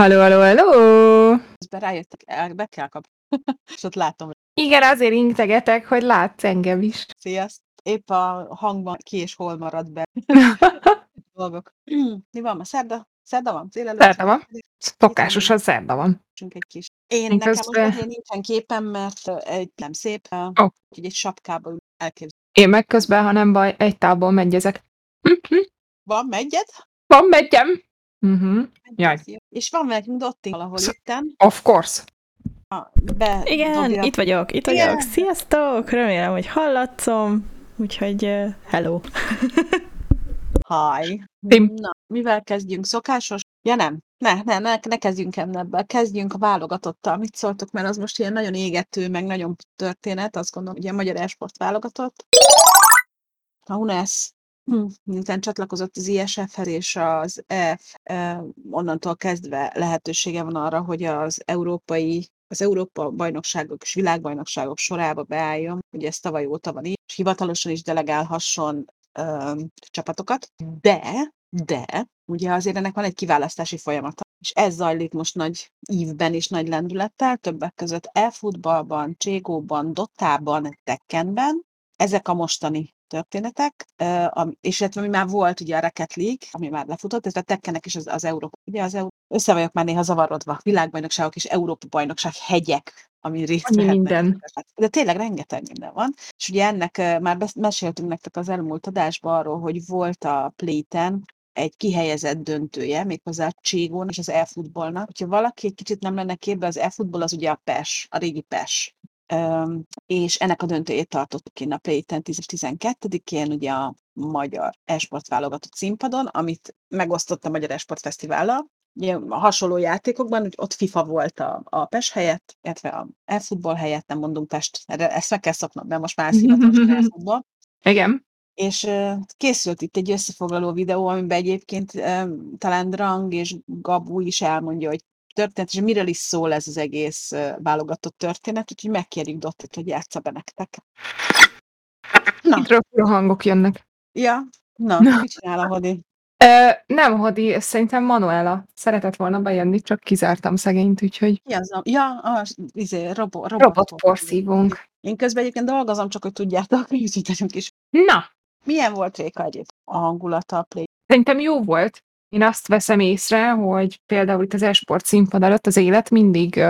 Halló, halló, halló! Közben rájöttek, el, be kell kapni. És ott látom. Igen, azért integetek, hogy látsz engem is. Sziasztok! Épp a hangban ki és hol marad be. Dolgok. Mi van ma? Szerda? Szerda van? Délelőtt? Szerda van. Szokásosan szerda van. Egy kis. Én Én nekem közben- most nincsen képem, mert egy nem szép, oh. Úgyhogy egy sapkába ül elképzelni. Én meg közben, ha nem baj, egy távból megyezek. Van, megyed? Van, megyem. Uh-huh. Jaj. És van nekünk Dotti valahol Sz- itten. Of course. Be Igen, dobja- itt vagyok, itt Igen. vagyok. Sziasztok! Remélem, hogy hallatszom. Úgyhogy uh, hello. Hi. Tim. Na, mivel kezdjünk? Szokásos? Ja nem, ne, ne, ne, ne kezdjünk ebből. Kezdjünk a válogatottal. Mit szóltok, mert az most ilyen nagyon égető, meg nagyon történet, azt gondolom, ugye a Magyar Esport válogatott. A UNES hm, miután csatlakozott az ISF-hez és az EF, eh, onnantól kezdve lehetősége van arra, hogy az európai az Európa bajnokságok és világbajnokságok sorába beálljon, ugye ez tavaly óta van így, és hivatalosan is delegálhasson ö, csapatokat, de, de, ugye azért ennek van egy kiválasztási folyamata, és ez zajlik most nagy ívben és nagy lendülettel, többek között e-futballban, Cségóban, Dotában, Tekkenben, ezek a mostani történetek, és illetve ami már volt ugye a Rocket League, ami már lefutott, ez a Tekkennek is az, az Európa, ugye az Európa, össze vagyok már néha zavarodva, világbajnokságok és Európa bajnokság hegyek, ami részt Annyi minden. De tényleg rengeteg minden van. És ugye ennek már meséltünk nektek az elmúlt adásban arról, hogy volt a Playten egy kihelyezett döntője, méghozzá a Cségón és az e-futballnak. Hogyha valaki egy kicsit nem lenne képbe, az e-futball az ugye a PES, a régi PES. És ennek a döntőjét tartottuk ki a Playten 10-12-én, ugye a magyar esport válogatott színpadon, amit megosztott a Magyar Esport Fesztivállal. Ugye a hasonló játékokban, hogy ott FIFA volt a, a PES helyett, illetve a e-futball helyett, nem mondunk Pest, erre ezt meg kell szoknom, mert most már ez hivatalosan e-futball. Igen. És készült itt egy összefoglaló videó, amiben egyébként ö, talán Drang és Gabu is elmondja, hogy történet, és miről is szól ez az egész válogatott történet, úgyhogy megkérjük Dottit, hogy játsza be nektek. Na, röpülő hangok jönnek. ja, na, Na. mit csinál a Hodi? Ö, nem, Hodi, szerintem Manuela szeretett volna bejönni, csak kizártam szegényt, úgyhogy Mi az. Ja, a, izé, robo, robot, robotporszívónk. Én közben egyébként dolgozom, csak hogy tudjátok, nagyon kis. Na, Milyen volt Réka egyébként a hangulata a play? Szerintem jó volt. Én azt veszem észre, hogy például itt az esport színpad előtt az élet mindig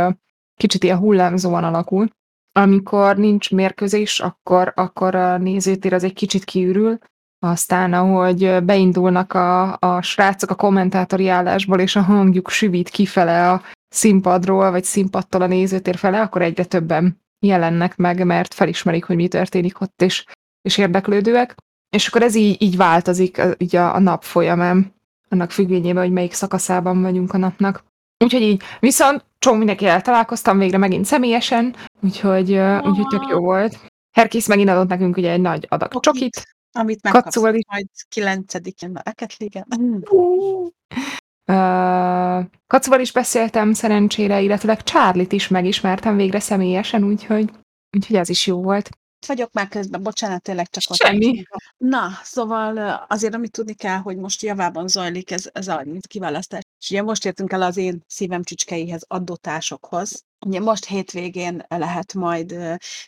kicsit ilyen hullámzóan alakul. Amikor nincs mérkőzés, akkor, akkor a nézőtér az egy kicsit kiürül, aztán ahogy beindulnak a, a srácok a kommentátori állásból, és a hangjuk süvít kifele a színpadról, vagy színpadtól a nézőtér fele, akkor egyre többen jelennek meg, mert felismerik, hogy mi történik ott, és, és érdeklődőek. És akkor ez így, így változik így a, a nap folyamán, annak függvényében, hogy melyik szakaszában vagyunk a napnak. Úgyhogy így, viszont csomó mindenkivel találkoztam végre megint személyesen, úgyhogy, ö, úgyhogy tök jó volt. Herkész megint adott nekünk ugye egy nagy adag Csokit. csokit. Amit megkapsz is. majd 9-én a Rocket League-en. Uh, Kacuval is beszéltem szerencsére, illetőleg Charlie-t is megismertem végre személyesen, úgyhogy, úgyhogy ez is jó volt. Vagyok már közben, bocsánat, tényleg csak ott Semmi. Na, szóval azért, amit tudni kell, hogy most javában zajlik ez, ez a kiválasztás. És ugye most értünk el az én szívem csücskeihez, addotásokhoz. Ugye most hétvégén lehet majd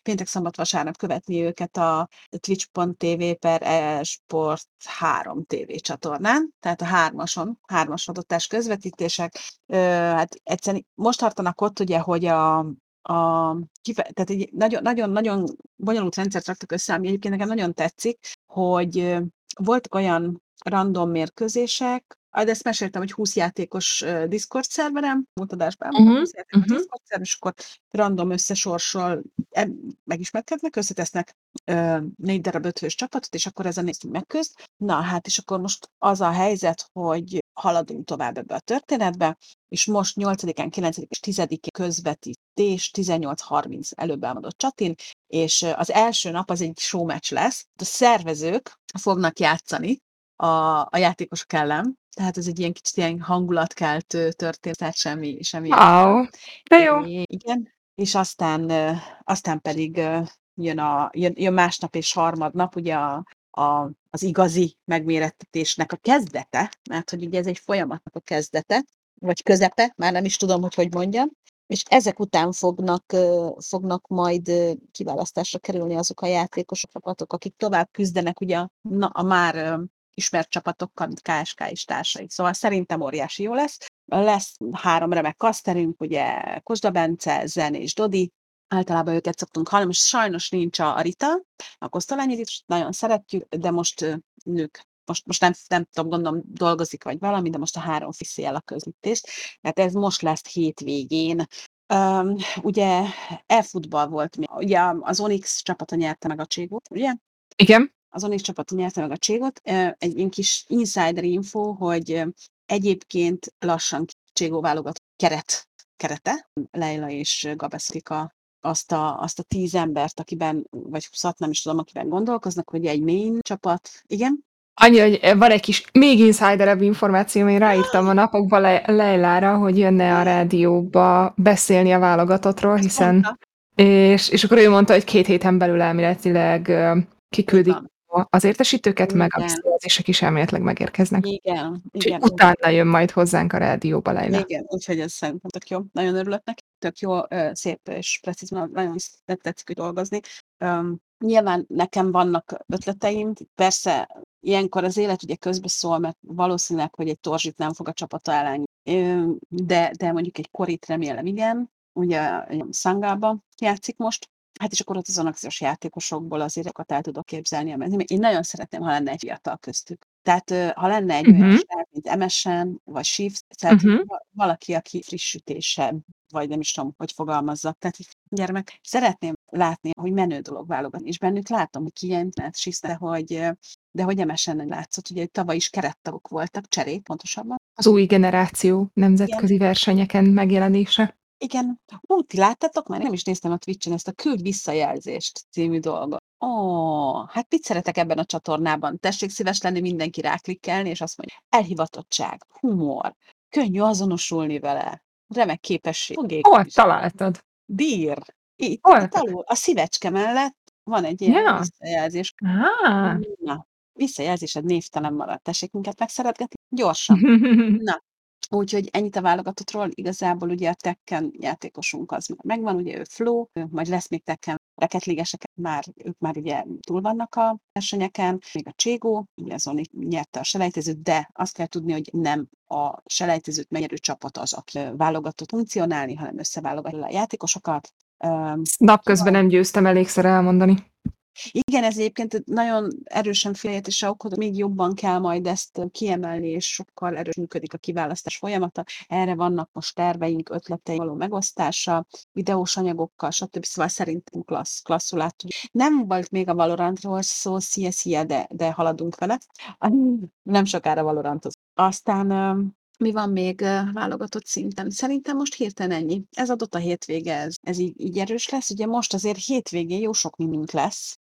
péntek, szombat, vasárnap követni őket a twitch.tv per esport 3 TV csatornán, tehát a hármason, hármas adottás közvetítések. Hát egyszerűen most tartanak ott ugye, hogy a, a kife- tehát egy nagyon, nagyon, nagyon bonyolult rendszert raktak össze, ami egyébként nekem nagyon tetszik, hogy voltak olyan random mérkőzések, de ezt meséltem, hogy 20 játékos Discord szerverem, múlt adásban elmondtam, Mhm, 20 játékos mhm. Discord szerver, és akkor random összesorsol, megismerkednek, összetesznek ö, négy darab ötvös csapatot, és akkor ez a négy megközt. Na hát, és akkor most az a helyzet, hogy haladunk tovább ebbe a történetbe, és most 8-án, 9 és 10-én közvetítés, 18.30 előbb elmondott csatin, és az első nap az egy showmatch lesz. A szervezők fognak játszani a, a játékosok ellen, tehát ez egy ilyen kicsit ilyen hangulatkeltő történet, tehát semmi, semmi Wow, de jó. Igen, és aztán, aztán pedig jön, a, jön, jön másnap és harmadnap, ugye a, a, az igazi megmérettetésnek a kezdete, mert hogy ugye ez egy folyamatnak a kezdete, vagy közepe, már nem is tudom, hogy hogy mondjam, és ezek után fognak, fognak majd kiválasztásra kerülni azok a játékosok, csapatok, akik tovább küzdenek ugye a, na, a már ismert csapatokkal, mint KSK és társai. Szóval szerintem óriási jó lesz. Lesz három remek kaszterünk, ugye Kosda Bence, Zen és Dodi, általában őket szoktunk hallani, most sajnos nincs a Rita, a Kosztolányi is nagyon szeretjük, de most nők most, most nem, nem tudom, gondolom dolgozik vagy valami, de most a három viszi el a közlítést. Tehát ez most lesz hétvégén. Um, ugye e-futball volt, ugye az Onyx csapata nyerte meg a Cségót, ugye? Igen. Az Onyx csapata nyerte meg a Cségót. Egy ilyen kis insider info, hogy egyébként lassan Cségó válogat keret, kerete. Leila és Gabeszik a azt a, azt a tíz embert, akiben, vagy huszat, nem is tudom, akiben gondolkoznak, hogy egy main csapat. Igen? Annyi, hogy van egy kis, még insiderebb információ, én ráírtam a napokban Le- Leilára, hogy jönne a rádióba beszélni a válogatottról, hiszen... És, és akkor ő mondta, hogy két héten belül elméletileg kiküldik az értesítőket, meg a Igen. visszajelzések is elméletileg megérkeznek. Igen, Úgyhogy igen. utána jön majd hozzánk a rádióba Leila. Igen, úgyhogy ez szerintem tök jó. Nagyon örülök neki. Tök jó, szép és precíz, na- nagyon tetszik hogy dolgozni. Öm, Nyilván nekem vannak ötleteim, persze ilyenkor az élet ugye közbeszól, mert valószínűleg, hogy egy torzsit nem fog a csapata Ö, de, de mondjuk egy korit remélem igen, ugye Szangába játszik most, Hát és akkor ott azon akciós játékosokból azért el tudok képzelni. mert Én nagyon szeretném, ha lenne egy fiatal köztük. Tehát ha lenne egy olyan Mhm. srác, mint MSN, vagy Shift, tehát va- valaki, aki frissítésebb, vagy nem is tudom, hogy fogalmazzak. Tehát egy gyermek, szeretném látni, hogy menő dolog válogatni, és bennük látom, hogy kijelentett Shift, hogy, de hogy MSN-en látszott, ugye tavaly is kerettagok voltak, cserék pontosabban. Az új generáció nemzetközi versenyeken megjelenése. Igen. Ú, ti láttátok már? Nem is néztem a Twitch-en ezt a Küld visszajelzést című dolgot. Ó, hát mit szeretek ebben a csatornában? Tessék szíves lenni mindenki ráklikkelni, és azt mondja, elhivatottság, humor, könnyű azonosulni vele, remek képesség, Hol fogékony, találtad? dír. Itt, Hol? itt alul, a szívecske mellett van egy ilyen Ja. visszajelzés. Ah. Na, visszajelzésed névtelen maradt. Tessék minket megszeretgetni? Gyorsan. Na, úgyhogy ennyit a válogatottról. Igazából ugye a Tekken játékosunk az már megvan, ugye ő Flo, ő majd lesz még Tekken reketligesek, már, ők már ugye túl vannak a versenyeken, még a Cségó, ugye azon itt nyerte a selejtezőt, de azt kell tudni, hogy nem a selejtezőt megnyerő csapat az, aki válogatott funkcionálni, hanem összeválogatja a játékosokat. Napközben nem győztem elégszer elmondani. Igen, ez egyébként nagyon erősen félreértés okod, még jobban kell majd ezt kiemelni, és sokkal erős működik a kiválasztás folyamata. Erre vannak most terveink, ötleteink való megosztása, videós anyagokkal, stb. Szóval szerintem klassz, klasszul láttuk. Nem volt még a Valorantról szó, szia, szia, de, de haladunk vele. Nem sokára Valorantoz. Aztán mi van még válogatott szinten? Szerintem most hirtelen ennyi. Ez adott a hétvége, ez, ez így, így erős lesz. Ugye most azért hétvégén jó sok mindünk lesz.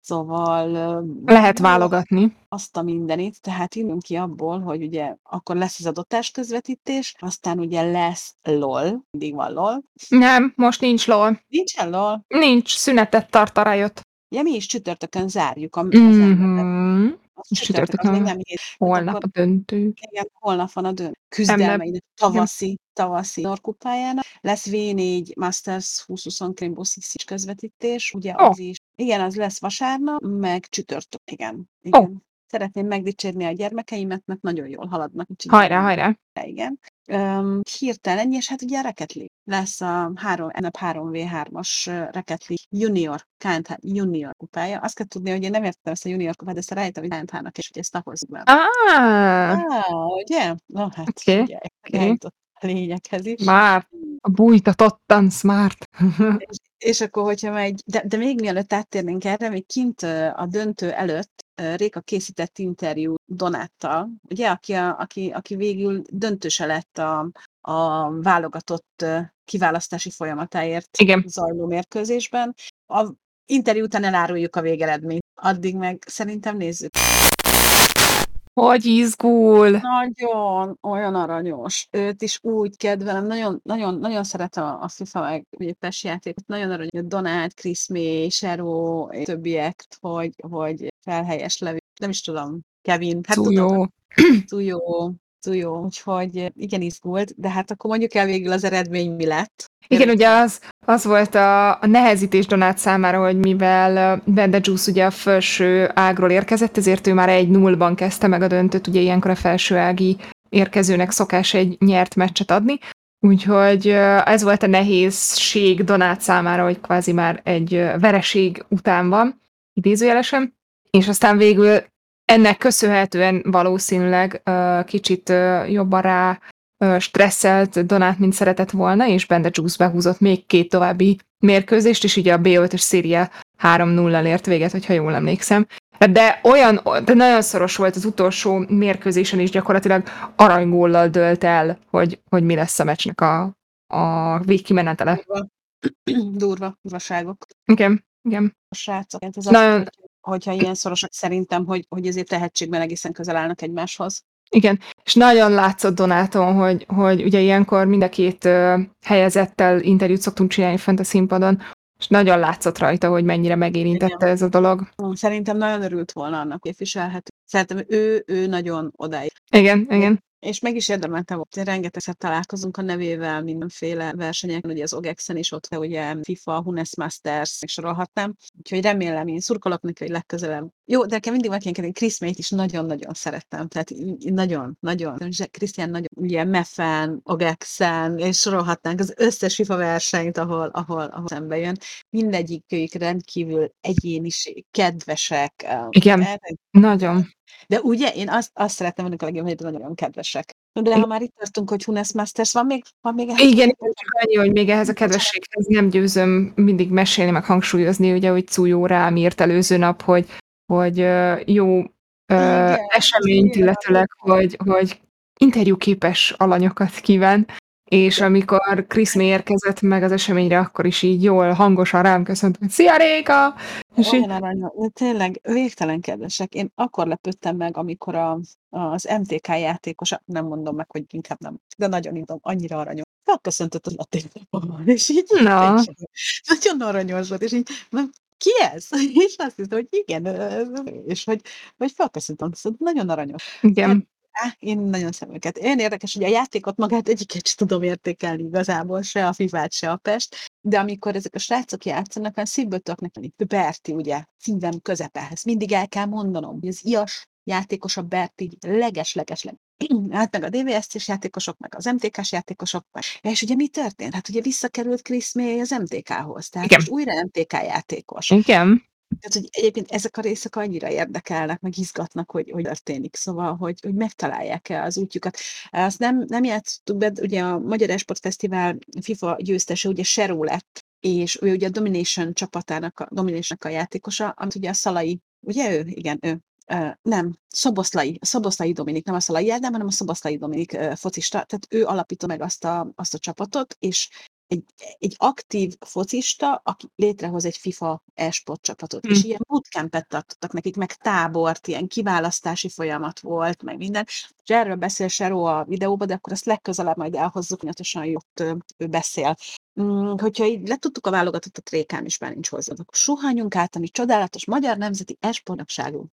Szóval Lehet válogatni. azt a mindenit, tehát indulunk ki abból, hogy ugye akkor lesz az adottás közvetítés, aztán ugye lesz LOL, mindig van LOL. Nem, most nincs LOL. Nincsen LOL? Nincs, szünetet tart a rájött. Ja, mi is csütörtökön zárjuk a, az még Csütörtökön nem hét. holnap akkor- a döntő. Igen, holnap van a dönt. Küzdelmeinek tavaszi, tavaszi norkupájának. Lesz V4 Masters 2020 Rainbow Six is közvetítés, ugye Ó. az is. Igen, az lesz vasárnap, meg csütörtök. Igen, igen. Szeretném megdicsérni a gyermekeimet, mert nagyon jól haladnak. Hajrá, hajrá. igen. Um, hirtelen és hát ugye a League. Lesz a három, ennek 3v3-as uh, Rocket League Junior, KNH Junior kupája. Azt kell tudni, hogy én nem értem ezt a Junior kupát, de ezt rájöttem, hogy KNH-nak, és hogy ezt tahozzuk be. Ah, Ah, ugye? Na hát, Oké, ugye, eljutott a lényeghez is. már a bújtatottan smart. És akkor, hogyha megy, de, de még mielőtt áttérnénk erre, még kint a döntő előtt Réka készített interjú Donáttal, ugye, aki, a, aki, aki végül döntőse lett a, a válogatott kiválasztási folyamatáért Igen. zajló mérkőzésben. A interjú után eláruljuk a végeredményt. Addig meg szerintem nézzük. Hogy izgul. Nagyon, olyan aranyos. Őt is úgy kedvelem, nagyon, nagyon, nagyon szeretem a FIFA meg ugye PES játékot, nagyon aranyos, Donát, Chris May, Sero, többiek, hogy, hogy felhelyes levő, nem is tudom, Kevin, hát tudom, Jó. túl jó, jó, úgyhogy igen izgult, de hát akkor mondjuk el végül az eredmény mi lett. Igen, ugye az, az volt a, a nehezítés Donát számára, hogy mivel Bende Juice ugye a felső ágról érkezett, ezért ő már egy nullban kezdte meg a döntőt, ugye ilyenkor a felső ági érkezőnek szokás egy nyert meccset adni, úgyhogy ez volt a nehézség Donát számára, hogy kvázi már egy vereség után van, idézőjelesen, és aztán végül ennek köszönhetően valószínűleg uh, kicsit uh, jobban rá uh, stresszelt Donát, mint szeretett volna, és Bende Juice behúzott még két további mérkőzést, és ugye a B5-ös széria 3-0-al ért véget, hogyha jól emlékszem. De olyan, de nagyon szoros volt az utolsó mérkőzésen is, gyakorlatilag aranygóllal dölt el, hogy, hogy mi lesz a meccsnek a, a végkimenetele. Durva, durva durvaságok. Igen, igen. A srácok. Ez Nagyon, azt, hogyha ilyen szorosak szerintem, hogy, hogy azért tehetségben egészen közel állnak egymáshoz. Igen, és nagyon látszott Donáton, hogy, hogy ugye ilyenkor mind a két uh, helyezettel interjút szoktunk csinálni fent a színpadon, és nagyon látszott rajta, hogy mennyire megérintette Igen. ez a dolog. Szerintem nagyon örült volna annak, képviselhető. Szerintem ő, ő nagyon odáig. Igen, igen. És meg is érdemelte volt. Rengetegszer találkozunk a nevével mindenféle versenyeken, ugye az OGEX-en is ott, ugye FIFA, Hunes Masters, és sorolhatnám. Úgyhogy remélem, én szurkolok neki, hogy legközelebb. Jó, de nekem mindig megkérdeni, Chris May-t is nagyon-nagyon szerettem. Tehát nagyon, nagyon. Krisztián nagyon, ugye Meffen, OGEX-en, és sorolhatnánk az összes FIFA versenyt, ahol, ahol, ahol szembe jön. Mindegyikük rendkívül egyéniség, kedvesek. Igen. Nagyon. De ugye én azt, azt szeretem önök a legjobb, hogy nagyon kedvesek. De ha már itt tartunk, hogy Hunes Masters, van még, van még ehhez Igen, csak annyi, hogy még ehhez a kedvességhez nem győzöm mindig mesélni, meg hangsúlyozni, ugye, hogy Cújó rám írt előző nap, hogy, hogy jó Igen, eseményt, illetőleg, hogy, hogy interjúképes alanyokat kíván, és amikor May érkezett meg az eseményre, akkor is így jól, hangosan rám köszönt, hogy Szia Réka! És így, Olyan aranyos, de tényleg végtelen kedvesek. Én akkor lepődtem meg, amikor a, az MTK játékos, nem mondom meg, hogy inkább nem, de nagyon indom, annyira aranyos. Felköszöntött az atlétában, és így Na. nagyon aranyos volt, és így, na, ki ez? És azt hiszem, hogy igen, és hogy, hogy felköszöntem, szóval nagyon aranyos. igen, én nagyon őket. Olyan érdekes, hogy a játékot magát egyiket sem tudom értékelni igazából, se a Fivát, se a Pest, de amikor ezek a srácok játszanak, olyan szívből tudok nekem, Berti ugye, szívem közepehez. Mindig el kell mondanom, hogy az ias játékos a Berti leges-leges hát meg a DVSC-s játékosok, meg az MTK-s játékosok, és ugye mi történt? Hát ugye visszakerült Chris May az MTK-hoz, tehát Igen. most újra MTK játékos. igen, Tehát, hogy egyébként ezek a részek annyira érdekelnek, meg izgatnak, hogy, hogy történik. Szóval, hogy, hogy megtalálják-e az útjukat. Azt nem, nem játszottuk be, ugye a Magyar Esport Fesztivál FIFA győztese, ugye Seró lett, és ő ugye a Domination csapatának, a Domination-nak a játékosa, amit ugye a Szalai, ugye ő? Igen, ő. Uh, nem, Szoboszlai, Szoboszlai Dominik, nem a Szalai Ádám, hanem a Szoboszlai Dominik uh, focista, tehát ő alapította meg azt a, azt a csapatot, és egy, egy aktív focista, aki létrehoz egy FIFA e-sport csapatot, és Hm. ilyen bootcampet tartottak nekik, meg tábort, ilyen kiválasztási folyamat volt, meg minden. És erről beszél Sero a videóban, de akkor ezt legközelebb majd elhozzuk, nyatosan jött ő, beszél. Mm, hogyha így letudtuk a válogatottat, Rékám is már nincs hozzá, akkor suhanjunk át a mi csodálatos magyar nemzeti esportnagságunk.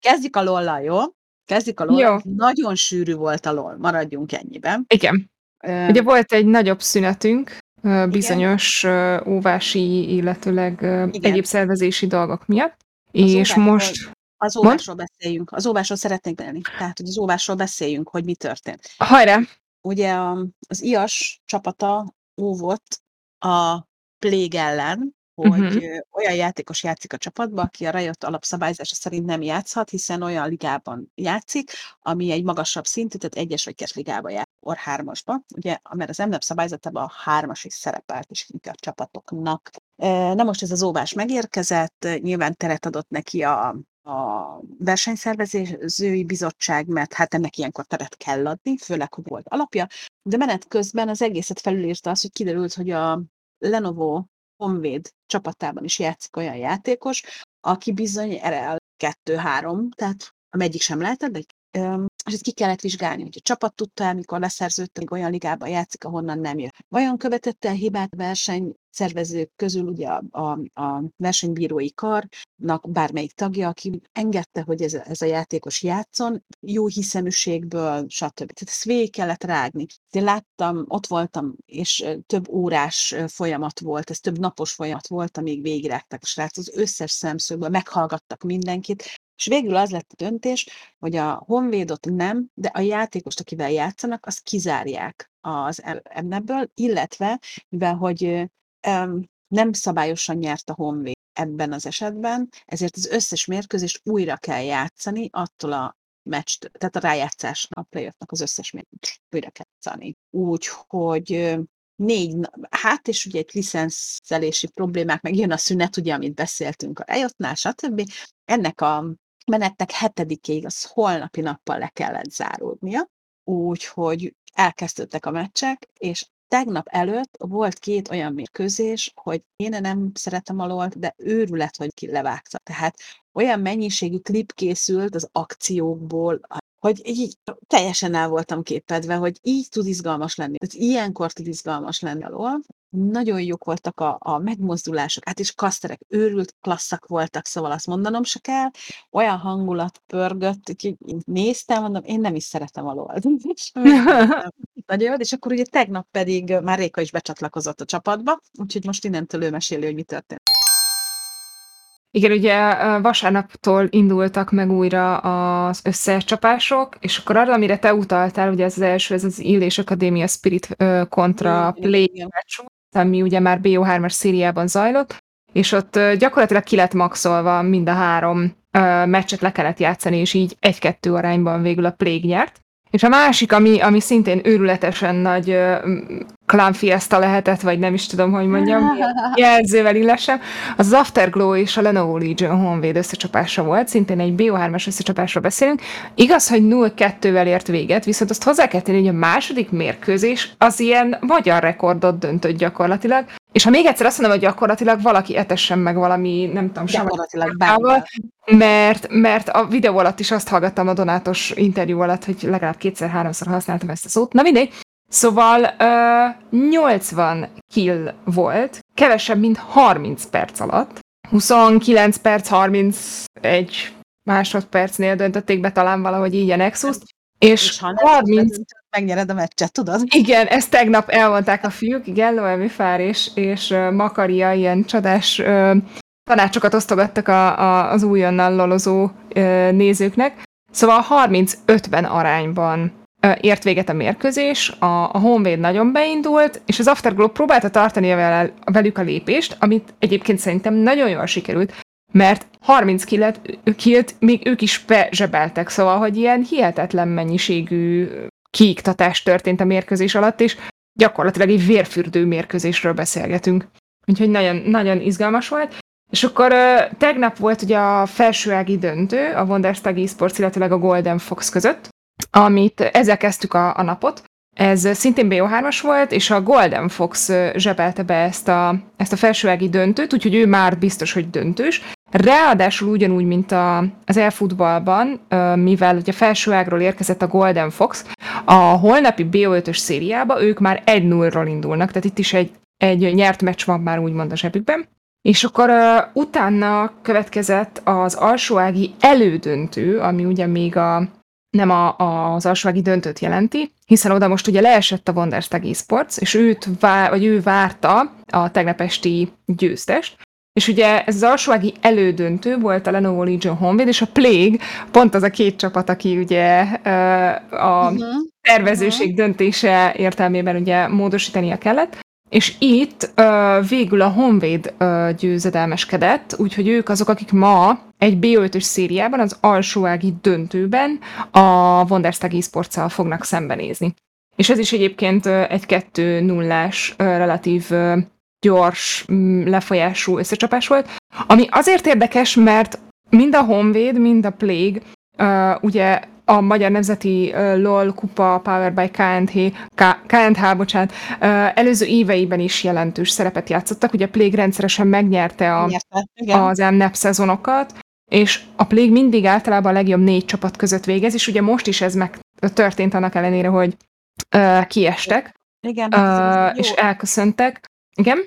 Kezdjük a lollal, jó? Kezdjük a lollal. Jó. Nagyon sűrű volt a loll, maradjunk ennyiben. igen. Ugye volt egy nagyobb szünetünk, bizonyos ö, óvási, illetőleg Igen. egyéb szervezési dolgok miatt, Az és most Az óvásról beszéljünk. Az óvásról szeretnék beszélni. Tehát, hogy az óvásról beszéljünk, hogy mi történt. hajrá! Ugye az IAS csapata óvott a Plague ellen, hogy uh-huh. olyan játékos játszik a csapatba, aki a Riot alapszabályzása szerint nem játszhat, hiszen olyan ligában játszik, ami egy magasabb szintű, tehát egyes vagy kettes ligában or hármasba, ugye, mert az MNEP szabályzatában a hármas is szerepelt, és a csapatoknak. Na most ez az óvás megérkezett, nyilván teret adott neki a, a versenyszervezői bizottság, mert hát ennek ilyenkor teret kell adni, főleg, hogy volt alapja, de menet közben az egészet felülírta az, hogy kiderült, hogy a Lenovo Honvéd csapatában is játszik olyan játékos, aki bizony RL 2-3, tehát a egyik sem lehetett, de egy és ezt ki kellett vizsgálni, hogy a csapat tudta el, mikor leszerződte, még olyan ligában játszik, ahonnan nem jött. Vajon követette el hibát verseny szervezők közül ugye a, a, a versenybírói karnak bármelyik tagja, aki engedte, hogy ez, ez a játékos játszon, jó hiszeműségből, stb. Tehát ezt végig kellett rágni. Én láttam, ott voltam, és több órás folyamat volt, ez több napos folyamat volt, amíg végigrágtak a srác az összes szemszögből, meghallgattak mindenkit, és végül az lett a döntés, hogy a Honvédot nem, de a játékost, akivel játszanak, azt kizárják az ebből, illetve mivel, hogy nem szabályosan nyert a Honvéd ebben az esetben, ezért az összes mérkőzést újra kell játszani attól a meccs, tehát a rájátszás a playoffnak az összes mérkőzést újra kell játszani. Úgyhogy négy, hát és ugye egy licenszelési problémák, meg jön a szünet, ugye, amit beszéltünk a eljöttnál, stb. Ennek a menetnek hetedikéig, az holnapi nappal le kellett záródnia, úgyhogy elkezdődtek a meccsek, és tegnap előtt volt két olyan mérkőzés, hogy én nem szeretem a lol de őrület, hogy ki levágta. Tehát olyan mennyiségű klip készült az akciókból, hogy így teljesen el voltam képedve, hogy így tud izgalmas lenni. Tehát ilyenkor tud izgalmas lenni a LOL. Nagyon jók voltak a, a megmozdulások, hát is kaszterek, őrült klasszak voltak, szóval azt mondanom se kell. Olyan hangulat pörgött, hogy néztem, mondom, én nem is szeretem a LOL. Nagyon jó, és akkor ugye tegnap pedig már Réka is becsatlakozott a csapatba, úgyhogy most innentől ő meséli, hogy mi történt. Igen, ugye vasárnaptól indultak meg újra az összecsapások, és akkor arra, amire te utaltál, ugye ez az első, ez az Ill és Academia Spirit kontra Play match, ami ugye már BO3-as szériában zajlott, és ott gyakorlatilag ki lett maxolva mind a három meccset le kellett játszani, és így egy-kettő arányban végül a Plague nyert. És a másik, ami, ami szintén őrületesen nagy uh, clown fiesta lehetett, vagy nem is tudom, hogy mondjam, jelzővel illesem, az Afterglow és a Lenovo Legion Honvéd összecsapása volt, szintén egy BO3-as összecsapásról beszélünk. Igaz, hogy 0-2-vel ért véget, viszont azt hozzá kell tenni, hogy a második mérkőzés az ilyen magyar rekordot döntött gyakorlatilag, és ha még egyszer azt mondom, hogy gyakorlatilag valaki etessen meg valami, nem tudom, gyakorlatilag mert, mert a videó alatt is azt hallgattam a Donátos interjú alatt, hogy legalább kétszer-háromszor használtam ezt a szót. Na mindegy. Szóval uh, 80 kill volt, kevesebb, mint 30 perc alatt. 29 perc, 31 másodpercnél döntötték be talán valahogy így a nexus és, és ha 30... megnyered a meccset, tudod? Igen, ezt tegnap elmondták a fiúk, igen, Loemi Fár és, és Makaria ilyen csodás ö, tanácsokat osztogattak a, a, az újonnan lolozó ö, nézőknek. Szóval 30-50 arányban ö, ért véget a mérkőzés, a, a Honvéd nagyon beindult, és az Afterglow próbálta tartani velük a lépést, amit egyébként szerintem nagyon jól sikerült, mert 30 killet, kilt még ők is bezsebeltek, szóval, hogy ilyen hihetetlen mennyiségű kiiktatás történt a mérkőzés alatt, és gyakorlatilag egy vérfürdő mérkőzésről beszélgetünk. Úgyhogy nagyon, nagyon izgalmas volt. És akkor tegnap volt ugye a felsőági döntő a Wonderstag eSports, illetve a Golden Fox között, amit ezzel kezdtük a, a napot. Ez szintén BO3-as volt, és a Golden Fox zsebelte be ezt a, ezt a felsőági döntőt, úgyhogy ő már biztos, hogy döntős. Ráadásul ugyanúgy, mint a, az elfutballban, mivel ugye felsőágról érkezett a Golden Fox, a holnapi BO5-ös szériába ők már 1-0-ról indulnak, tehát itt is egy, egy nyert meccs van már úgymond a zsebükben. És akkor uh, utána következett az alsóági elődöntő, ami ugye még a, nem a, a, az alsóági döntőt jelenti, hiszen oda most ugye leesett a Wonderstag Esports, és őt vár, vagy ő várta a tegnapesti győztest, és ugye ez az alsóági elődöntő volt a Lenovo Legion Honvéd, és a Plague pont az a két csapat, aki ugye a uh-huh. tervezőség döntése értelmében ugye módosítania kellett, és itt uh, végül a Honvéd uh, győzedelmeskedett, úgyhogy ők azok, akik ma egy B5-ös szériában, az alsóági döntőben a Wonderstag esports fognak szembenézni. És ez is egyébként egy 2 0 relatív gyors, lefolyású összecsapás volt, ami azért érdekes, mert mind a Honvéd, mind a Plague, uh, ugye a Magyar Nemzeti LOL kupa Power by KNH, KNH, bocsánat, előző éveiben is jelentős szerepet játszottak. Ugye a Plague rendszeresen megnyerte a, Nyerte, az MNEP szezonokat, és a Plague mindig általában a legjobb négy csapat között végez, és ugye most is ez meg történt annak ellenére, hogy uh, kiestek, Igen, uh, és elköszöntek. Igen?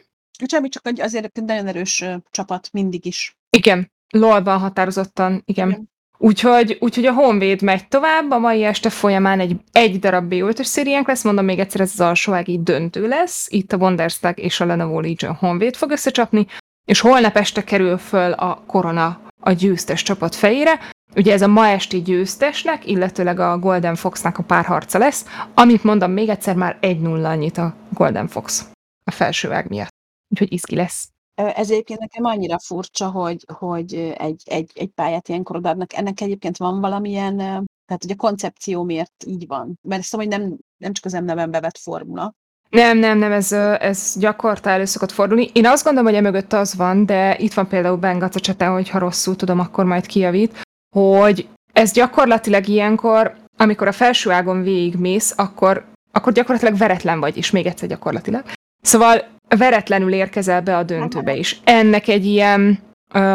Semmi, csak azért nagyon erős csapat mindig is. Igen. LOL-ban határozottan, igen. Igen. Úgyhogy, úgyhogy a Honvéd megy tovább, a mai este folyamán egy, egy darab B5-ös szériánk lesz, mondom még egyszer, ez az alsóági döntő lesz, itt a Wonderstag és a Lenovo Legion Honvéd fog összecsapni, és holnap este kerül föl a korona a győztes csapat fejére, Ugye ez a ma esti győztesnek, illetőleg a Golden Foxnak a párharca lesz, amit mondom még egyszer már 1-0 annyit a Golden Fox a felsőág miatt. Úgyhogy izgi lesz. Ez egyébként nekem annyira furcsa, hogy, hogy egy, egy, egy pályát ilyenkor odaadnak. Ennek egyébként van valamilyen, tehát hogy a koncepció miért így van. Mert mondom, hogy nem, nem csak az emneven bevett formula. Nem, nem, nem, ez, ez gyakorta elő szokott fordulni. Én azt gondolom, hogy emögött az van, de itt van például Bengac a cseten, hogyha rosszul tudom, akkor majd kijavít, hogy ez gyakorlatilag ilyenkor, amikor a felső ágon végigmész, akkor, akkor gyakorlatilag veretlen vagy, és még egyszer gyakorlatilag. Szóval veretlenül érkezel be a döntőbe is. Ennek egy ilyen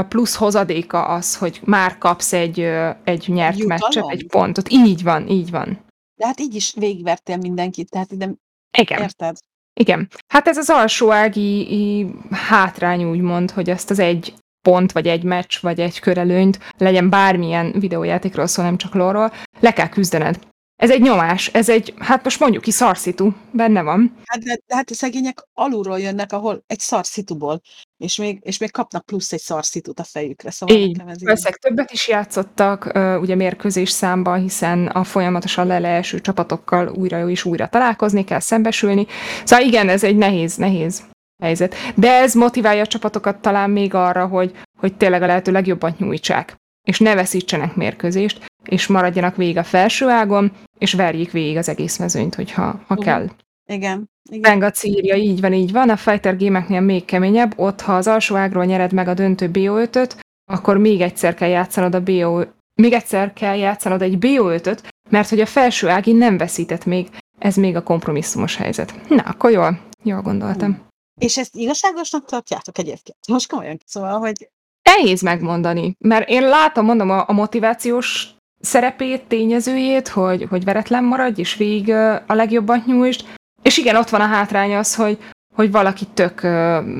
plusz hozadéka az, hogy már kapsz egy, egy nyert Jutalom? meccset, egy pontot. Így van, így van. De hát így is végigvertél mindenkit, tehát ide Igen. érted? Igen. Hát ez az alsóági í- hátrány úgymond, hogy ezt az egy pont, vagy egy meccs, vagy egy körelőnyt, legyen bármilyen videójátékról szó, nem csak lóról, le kell küzdened. Ez egy nyomás, ez egy, hát most mondjuk ki szarszitu, benne van. Hát, de, de hát a szegények alulról jönnek, ahol egy szarszituból, és még, és még kapnak plusz egy szarszitut a fejükre. Szóval Így, nekem ez így- valószínűleg többet is játszottak, ugye mérkőzés számban, hiszen a folyamatosan leleeső csapatokkal újra és újra találkozni kell, szembesülni. Szóval igen, ez egy nehéz, nehéz helyzet. De ez motiválja a csapatokat talán még arra, hogy, hogy tényleg a lehető legjobbat nyújtsák, és ne veszítsenek mérkőzést, és maradjanak végig a felső ágon, és verjék végig az egész mezőnyt, hogyha ha kell. Igen. igen. Bengac írja, így van, így van, a fighter gémeknél még keményebb, ott ha az alsó ágról nyered meg a döntő BO5-öt, akkor még egyszer kell játszanod a BO még egyszer kell játszanod egy BO5-öt, mert hogy a felső ági nem veszített még, ez még a kompromisszumos helyzet. Na, akkor jól, jól gondoltam. És ezt igazságosnak tartjátok egyébként? Most komolyan. Szóval, hogy Nehéz megmondani, mert én látom, mondom, a, a motivációs szerepét, tényezőjét, hogy, hogy veretlen maradj, és végig a legjobbat nyújtsd. És igen, ott van a hátrány az, hogy, hogy valaki tök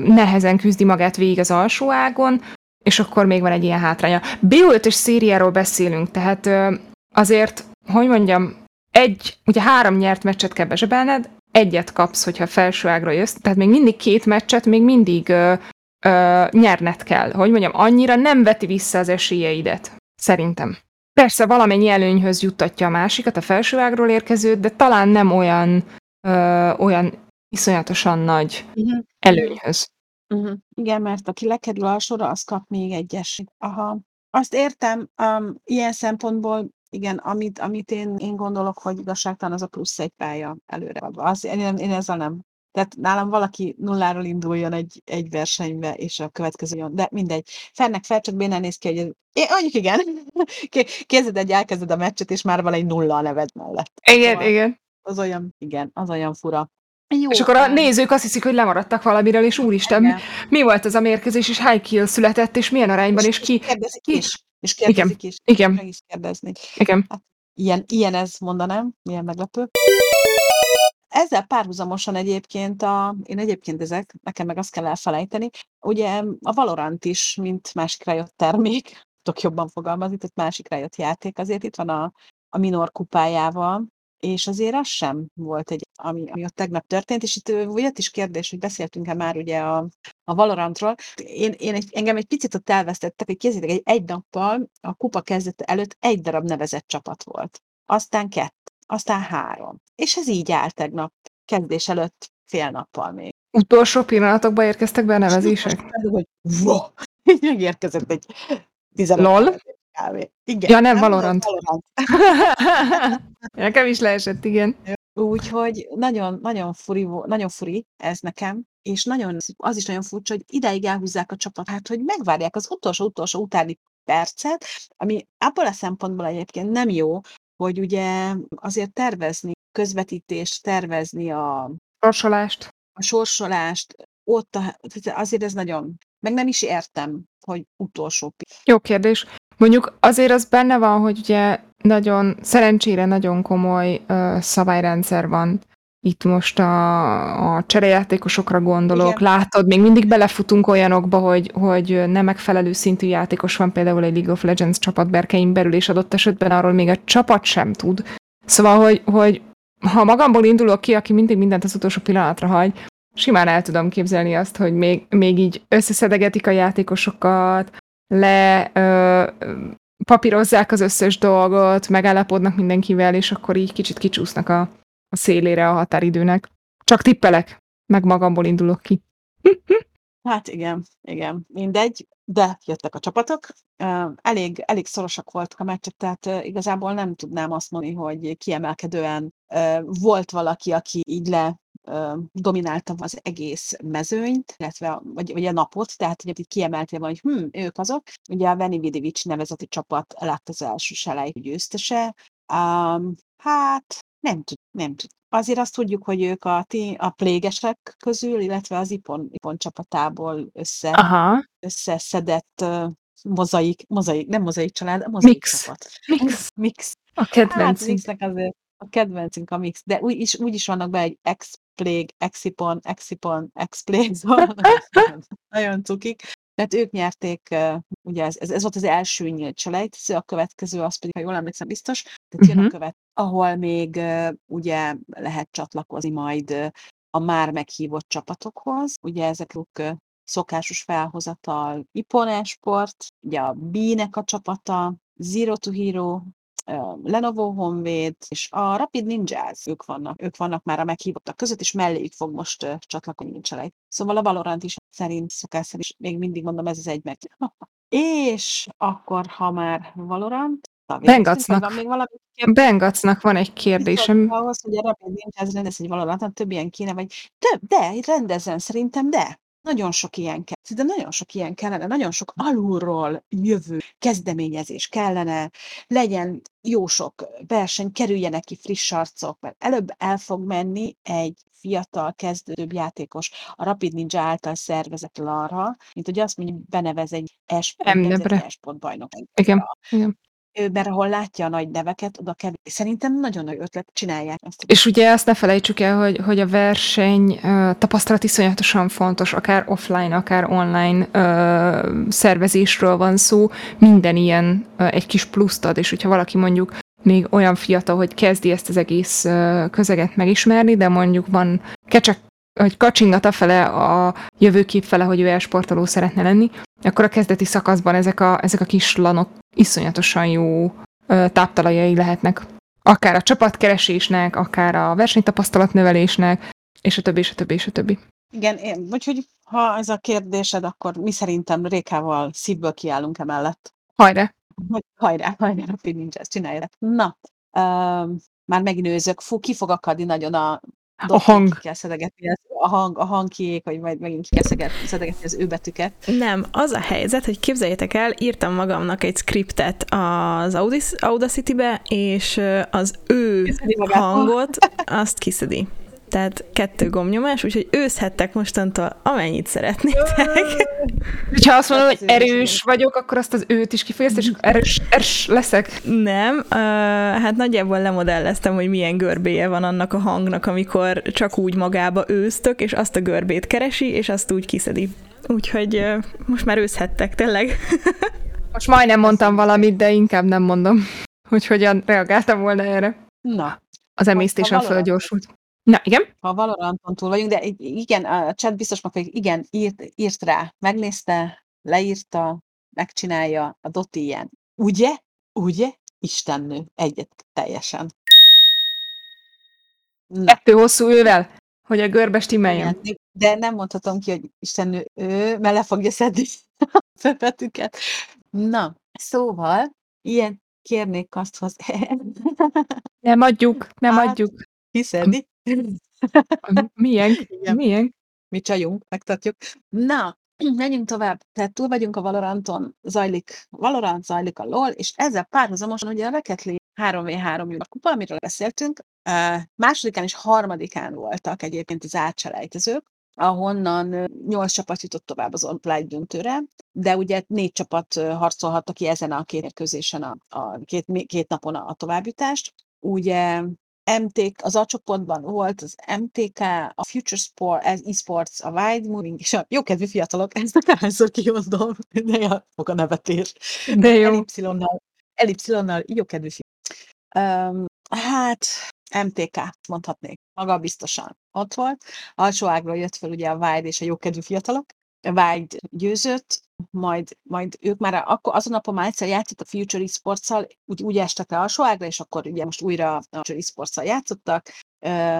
nehezen küzdi magát végig az alsó ágon, és akkor még van egy ilyen hátránya. BO5-ös szériáról beszélünk, tehát azért, hogy mondjam, egy, ugye három nyert meccset kell bezsebelned, egyet kapsz, hogyha felső ágra jössz, tehát még mindig két meccset, még mindig ö, nyerned kell. Hogy mondjam, annyira nem veti vissza az esélyeidet, szerintem. Persze valamennyi előnyhöz juttatja a másikat, a felső ágról érkezőt, de talán nem olyan, ö, olyan iszonyatosan nagy uh-huh. előnyhöz. Uh-huh. Igen, mert aki lekerül alsóra, az kap még egyes. Aha. Azt értem, um, ilyen szempontból, igen, amit, amit én, én gondolok, hogy igazságtalan, az a plusz egy pálya előre. Az, én, én ezzel nem. Tehát nálam valaki nulláról induljon egy, egy versenybe, és a következő jön. De mindegy. Fennek fel, csak bénán néz ki, hogy ez... É, mondjuk igen. Képzeld egy, elkezded a meccset, és már van egy nulla a neved mellett. Igen, Szóval igen. Az olyan, igen, az olyan fura. Jó, És akkor a hát, nézők azt hiszik, hogy lemaradtak valamiről, és úristen, igen. mi volt ez a mérkőzés, és hány kill született, és milyen arányban, és ki... kérdezik ki- is. És kérdezik is. Igen, Meg is kérdezni. igen. Ilyen, ilyen ez mondanám, milyen meglepő. Ezzel párhuzamosan egyébként, a, én egyébként ezek, nekem meg azt kell elfelejteni, ugye a Valorant is, mint másik rájött termék, tudok jobban fogalmazni, tehát másik rájött játék, azért itt van a, a minor kupájával, és azért az sem volt egy, ami, ami ott tegnap történt, és itt jött is kérdés, hogy beszéltünk-e már ugye a, a Valorantról. Én, én egy, engem egy picit ott elvesztettek, hogy kézzétek, egy, egy nappal a kupa kezdete előtt egy darab nevezett csapat volt. Aztán kettő, aztán három. És ez így állt tegnap, kezdés előtt fél nappal még. Utolsó pillanatokban érkeztek be a nevezések? Hogy wow! Így megérkezett egy 15 Lol? kávé. Igen. Ja, nem, Valorant. Valorant. Nekem is leesett, igen. Úgyhogy nagyon, nagyon furi, nagyon furi ez nekem, és nagyon, az is nagyon furcsa, hogy ideig elhúzzák a csapatát, hogy megvárják az utolsó-utolsó utáni percet, ami abból a szempontból egyébként nem jó, hogy ugye azért tervezni, közvetítést, tervezni a, Sorsolást. a sorsolást, ott a, azért ez nagyon, meg nem is értem, hogy utolsó Jó kérdés. Mondjuk azért az benne van, hogy ugye nagyon, szerencsére nagyon komoly ö, szabályrendszer van. Itt most a, a cserejátékosokra gondolok, Igen. látod, még mindig belefutunk olyanokba, hogy, hogy nem megfelelő szintű játékos van például egy League of Legends csapat berkein belül, és adott esetben arról még a csapat sem tud. Szóval, hogy, hogy ha magamból indulok ki, aki mindig mindent az utolsó pillanatra hagy, simán el tudom képzelni azt, hogy még, még így összeszedegetik a játékosokat, le ö, papírozzák az összes dolgot, megállapodnak mindenkivel, és akkor így kicsit kicsúsznak a, a szélére a határidőnek. Csak tippelek, meg magamból indulok ki. Hát igen, igen, mindegy, de jöttek a csapatok. Elég, elég szorosak voltak a meccsek, tehát igazából nem tudnám azt mondani, hogy kiemelkedően volt valaki, aki így le ö, dominálta az egész mezőnyt, illetve vagy, vagy a napot, tehát hogy itt kiemeltél van, hogy hm, ők azok. Ugye a Veni Vidivics nevezeti csapat lett az első selej győztese. Um, hát nem tud, nem tud. Azért azt tudjuk, hogy ők a, ti- a plégesek közül, illetve az Ipon, Ipon csapatából össze, Aha, összeszedett uh, mozaik, mozaik, nem mozaik család, a mozaik Mix. csapat. mix. Mix. A Hát kedvencünk. Mixnek azért a kedvencünk a Mix, de úgy is, úgy is vannak be egy ex-plég, exipon, exipon, ex-plég, szóval nagyon cukik. Tehát ők nyerték, ugye ez, ez, ez volt az első nyílt selejtező, a következő az pedig, ha jól emlékszem, biztos, tehát jön a Mhm. követ, ahol még ugye lehet csatlakozni majd a már meghívott csapatokhoz. Ugye ezek szokásos felhozatal Ipon Esport, ugye a B-nek a csapata, Zero to Hero, Lenovo Honvéd, és a Rapid Ninjas, ők vannak, ők vannak már a meghívottak között, és melléjük fog most csatlakozni Nincselej. Szóval a Valorant is szerint, szokás szerint, is még mindig mondom, ez az egy meg. és akkor, ha már Valorant, Bengacnak. van még valami Bengacnak van egy kérdésem. Ahhoz, hogy a Rapid Ninjas rendez egy Valorantot, több ilyen kéne, vagy több, de rendezzen szerintem, de nagyon sok ilyen kell. De nagyon sok ilyen kellene, nagyon sok alulról jövő kezdeményezés kellene, legyen jó sok verseny, kerüljenek ki friss arcok, mert előbb el fog menni egy fiatal, kezdődőbb játékos a Rapid Ninja által szervezett arra, mint hogy azt mondja, benevez egy esport bajnok. Igen, igen. Ő, mert ahol látja a nagy neveket, oda kevés. Szerintem nagyon nagy ötlet, csinálják ezt. És ugye azt ne felejtsük el, hogy, hogy a verseny ö, tapasztalat iszonyatosan fontos, akár offline, akár online ö, szervezésről van szó, minden ilyen ö, egy kis pluszt ad, és hogyha valaki mondjuk még olyan fiatal, hogy kezdi ezt az egész ö, közeget megismerni, de mondjuk van kecsek, hogy kacsingat a fele a jövőkép fele, hogy ő elsportoló szeretne lenni, akkor a kezdeti szakaszban ezek a, ezek a kis lanok iszonyatosan jó ö, táptalajai lehetnek akár a csapatkeresésnek, akár a versenytapasztalat növelésnek, és a többi, és a többi, és a többi. Igen, én, úgyhogy ha ez a kérdésed, akkor mi szerintem Rékával szívből kiállunk emellett. Hajrá! Hajrá, hajrá, Rapid Ninjas, csinálják. Na, um, már megnőzök, fú, ki fog akadni nagyon a A hang. Ki kell szedegetni, a hang, a hangkiék, hogy majd megint ki kell szedegetni, az ő betűket. Nem, az a helyzet, hogy képzeljétek el, írtam magamnak egy scriptet az Audacity-be, és az ő hangot azt kiszedi. Tehát kettő gombnyomás, úgyhogy őszhettek mostantól amennyit szeretnétek. Ha azt mondom, hogy erős vagyok, akkor azt az őt is kifejezte, és erős, erős leszek. Nem, uh, hát nagyjából lemodelleztem, hogy milyen görbéje van annak a hangnak, amikor csak úgy magába őztök, és azt a görbét keresi, és azt úgy kiszedi. Úgyhogy uh, most már őszhettek, tényleg. Most majdnem mondtam valamit, de inkább nem mondom, hogy hogyan reagáltam volna erre. Na, Az emésztésem fölgyorsult. Na, igen? ha Valoranton túl vagyunk, de i- igen, a chat biztos meg, hogy igen, írt, írt rá, megnézte, leírta, megcsinálja, a Doti ilyen. Ugye? Ugye? Istennő. Egyet teljesen. Na, Kettő hosszú ővel, hogy a görbe stimmeljen. igen, de nem mondhatom ki, hogy Istennő, ő, mert le fogja szedni a főbetűket. Na, szóval, ilyen kérnék azt, hogy Nem adjuk, nem Hát. adjuk. Kiszedni. Milyen? Igen. Milyen? mi csajunk, megtartjuk. Na, menjünk tovább. Tehát túl vagyunk a Valoranton, zajlik Valorant, zajlik a LOL, és ezzel párhuzamosan ugye a Rocket League 3v3 Junior kupa, amiről beszéltünk. Uh, másodikán és harmadikán voltak egyébként az átselejtezők, ahonnan nyolc csapat jutott tovább az online döntőre, de ugye négy csapat harcolhatta ki ezen a két közésen a, a két, két napon a, a továbbjutást. Ugye MTK, az A csoportban volt az MTK, a Future Sport, az eSports, a Wide Moving, és a jókedvű fiatalok, ezt hányszor kimondom, de ja, fog a nevetés. De jó. Ellipszilonnal, ellipszilonnal jókedvű fiatalok. Um, hát, MTK, mondhatnék, maga biztosan ott volt. Alsó ágról jött fel ugye a Wide és a jókedvű fiatalok. A Wide győzött, majd, majd ők már akkor azon napon már egyszer játszott a Future Esports-szal, úgy, úgy estek le alsó ágra, és akkor ugye most újra a Future Esports-szal játszottak,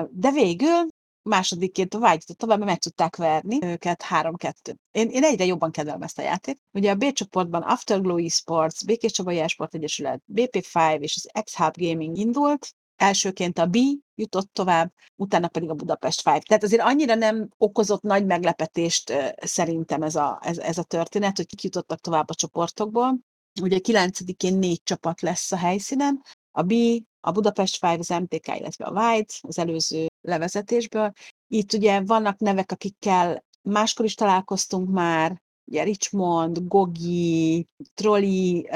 de végül másodikként vágyított tovább, mert meg tudták verni őket 3-2. Én, én egyre jobban kedvelem ezt a játék. Ugye a B csoportban Afterglow Esports, Békés Csabai Esport Egyesület, BP5 és az X-Hub Gaming indult, elsőként a B jutott tovább, utána pedig a Budapest Five. Tehát azért annyira nem okozott nagy meglepetést szerintem ez a, ez, ez a történet, hogy kik jutottak tovább a csoportokból. Ugye 9-én négy csapat lesz a helyszínen, a B, a Budapest Five, az MTK, illetve a White az előző levezetésből. Itt ugye vannak nevek, akikkel máskor is találkoztunk már, ugye Richmond, Gogi, Trolli,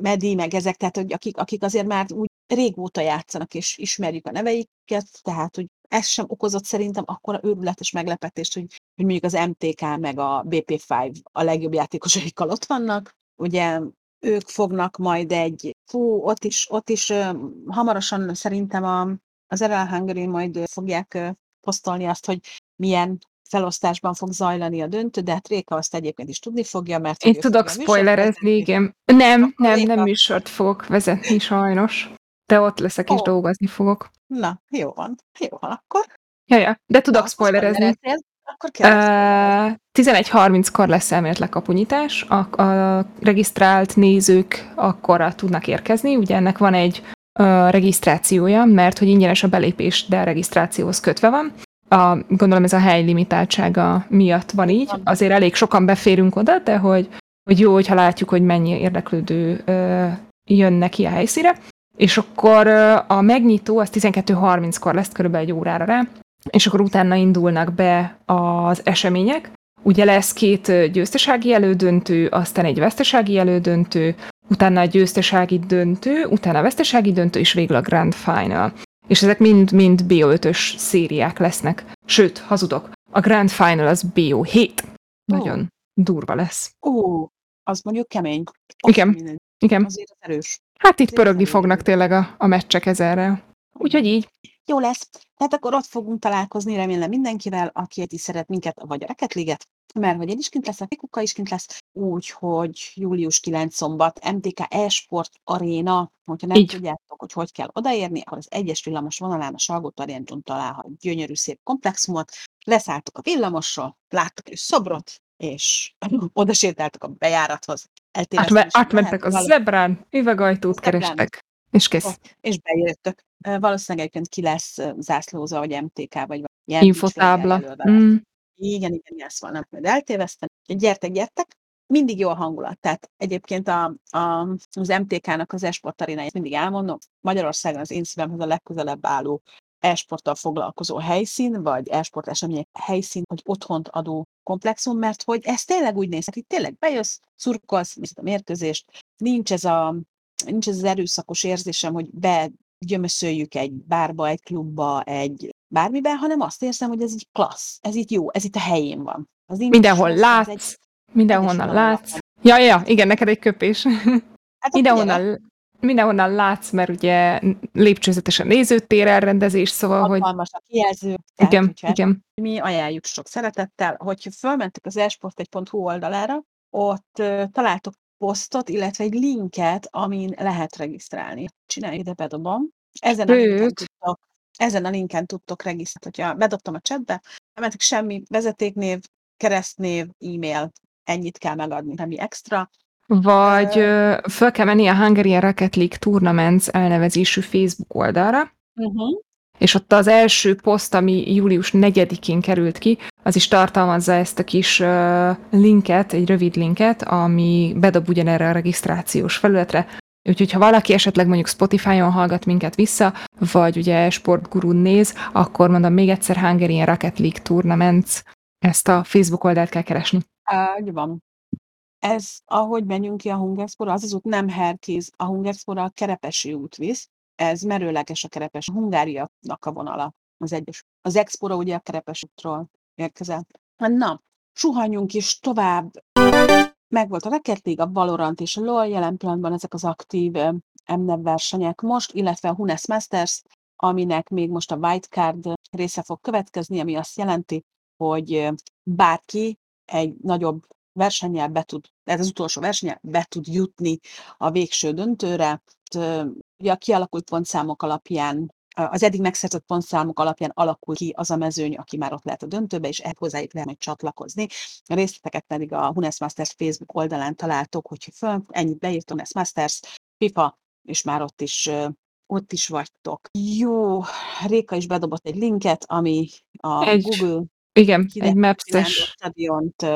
Medi, meg ezek, tehát hogy akik, akik azért már úgy régóta játszanak, és ismerjük a neveiket, tehát hogy ez sem okozott szerintem akkora őrületes meglepetést, hogy, hogy mondjuk az MTK meg a BP5 a legjobb játékosaikkal ott vannak. Ugye ők fognak majd egy, fú, ott is, ott is hamarosan szerintem a, az RL Hungary majd fogják posztolni azt, hogy milyen felosztásban fog zajlani a döntő, de hát Réka azt egyébként is tudni fogja, mert... Én tudok spoilerezni, igen. Nem, nem, nem műsort fogok vezetni sajnos. De ott leszek, és oh. dolgozni fogok. Na, jó van. Jó van, akkor. Ja, ja. De tudok Na, spoilerezni. Akkor uh, 11.30-kor lesz elméletleg kapunyítás. A, a regisztrált nézők akkor tudnak érkezni. Ugye ennek van egy uh, regisztrációja, mert hogy ingyenes a belépés, de a regisztrációhoz kötve van. A, gondolom ez a hely limitáltsága miatt van így. Azért elég sokan beférünk oda, de hogy, hogy jó, hogyha látjuk, hogy mennyi érdeklődő uh, jön neki a helyszíre és akkor a megnyitó az 12.30-kor lesz, körülbelül egy órára rá, és akkor utána indulnak be az események. Ugye lesz két győztesági elődöntő, aztán egy vesztesági elődöntő, utána a győztesági döntő, utána a vesztesági döntő, és végül a Grand Final. És ezek mind-mind BO5-ös szériák lesznek. Sőt, hazudok, a Grand Final az BO7. Nagyon oh. durva lesz. Ó, oh, az mondjuk kemény. Igen. Igen. Azért az erős. Hát itt pörögni fognak tényleg a, a meccsek ezerrel. Úgyhogy így. Jó lesz. Tehát akkor ott fogunk találkozni, remélem mindenkivel, aki is szeret minket, vagy a Reketliget, mert hogy én is kint leszek, Kuka is kint lesz, úgyhogy július 9 szombat, MTK Esport Arena, hogyha nem így. tudjátok, hogy hogy kell odaérni, akkor az egyes villamos vonalán a Salgót Arénton találhat gyönyörű szép komplexumot, leszálltok a villamosról, láttok egy szobrot, és oda sétáltak a bejárathoz. Átme, átmentek a zebrán, üvegajtót kerestek, és kész. Oh, és bejöttök. Valószínűleg egyébként ki lesz zászlóza, vagy MTK, vagy ilyen Infotábla. Mm. Igen, igen, ezt van, nem majd eltéveztem. Gyertek, gyertek. Mindig jó a hangulat. Tehát egyébként a, a, az MTK-nak az esport arénáját mindig elmondom. Magyarországon az én szívemhez a legközelebb álló esporttal foglalkozó helyszín, vagy esport események helyszín, vagy otthont adó komplexum, mert hogy ez tényleg úgy néz ki, tényleg bejössz, szurkolsz, nézd a mérkőzést, nincs ez, a, nincs ez az erőszakos érzésem, hogy begyömöszöljük egy bárba, egy klubba, egy bármiben, hanem azt érzem, hogy ez így klassz, ez itt jó, ez itt a helyén van. Az mindenhol látsz, egy, mindenhonnan látsz. Ja, ja, igen, neked egy köpés. Hát mindenhonnan, mindenhonnan látsz, mert ugye lépcsőzetesen nézőtér elrendezés, szóval, hogy... Hatalmas a kijelző. Igen, igen. Mi ajánljuk sok szeretettel, hogyha fölmentek az esport1.hu oldalára, ott uh, találtok posztot, illetve egy linket, amin lehet regisztrálni. Csinálj ide bedobom. Ezen a, linken tudtok, ezen a linken tudtok regisztrálni. Hogyha bedobtam a chatbe, nem semmi vezetéknév, keresztnév, e-mail, ennyit kell megadni, semmi extra. Vagy föl kell menni a Hungarian Rocket League Tournaments elnevezésű Facebook oldalra, uh-huh. és ott az első poszt, ami július 4-én került ki, az is tartalmazza ezt a kis linket, egy rövid linket, ami bedob ugyanerre a regisztrációs felületre, Úgyhogy ha valaki esetleg mondjuk Spotify-on hallgat minket vissza, vagy ugye Sportgurun néz, akkor mondom még egyszer Hungarian Rocket League Tournaments ezt a Facebook oldalt kell keresni. Úgy van. Ez, ahogy menjünk ki a Hungerspora, az az út nem Herkéz, a Hungerspora a Kerepesi út visz, ez merőleges a Kerepes, a Hungárianak a vonala, az egyes. Az Expora ugye a Kerepes útról érkezett. Na, suhanjunk is tovább. Megvolt a Rocket a Valorant és a LoL, jelen pillanatban ezek az aktív MNEV versenyek most, illetve a Hunes Masters, aminek még most a Wildcard része fog következni, ami azt jelenti, hogy bárki egy nagyobb versennyel be tud, ez az utolsó versennyel be tud jutni a végső döntőre. Ugye a kialakult pontszámok alapján az eddig megszerzett pontszámok alapján alakul ki az a mezőny, aki már ott lehet a döntőbe, és ehhez hozzájuk lehet majd csatlakozni. A részleteket pedig a Hunes Masters Facebook oldalán találtok, hogy föl, ennyit beírt Hunes Masters, FIFA, és már ott is ott is vagytok. Jó, Réka is bedobott egy linket, ami a Egy- Google Igen, egy Maps-es stadiont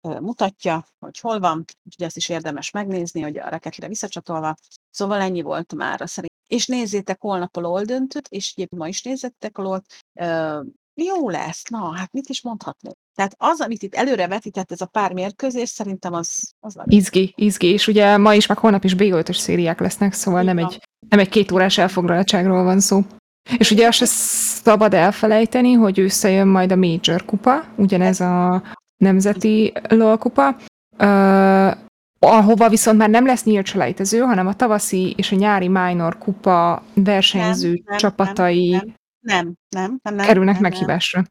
mutatja, hogy hol van, úgyhogy ezt is érdemes megnézni, hogy a Raketire visszacsatolva. Szóval ennyi volt már szerint. És nézzétek holnap a LOL döntőt, és egyébként ma is nézzettek a LOL jó lesz, na, hát mit is mondhatnék. Tehát az, amit itt előre vetített ez a pár mérkőzés, szerintem az, az izgi, izgi, és ugye ma is, meg holnap is BO5-ös szériák lesznek, szóval nem egy, nem egy két órás elfoglaltságról van szó. És ugye azt se szabad elfelejteni, hogy összejön majd a Major kupa, ugyanez a nemzeti LOL kupa, uh, ahova viszont már nem lesz nyílt selejtező, hanem a tavaszi és a nyári minor kupa versenyző Nem, nem, csapatai nem, Nem, nem, nem, nem. kerülnek nem, nem, meghívásra.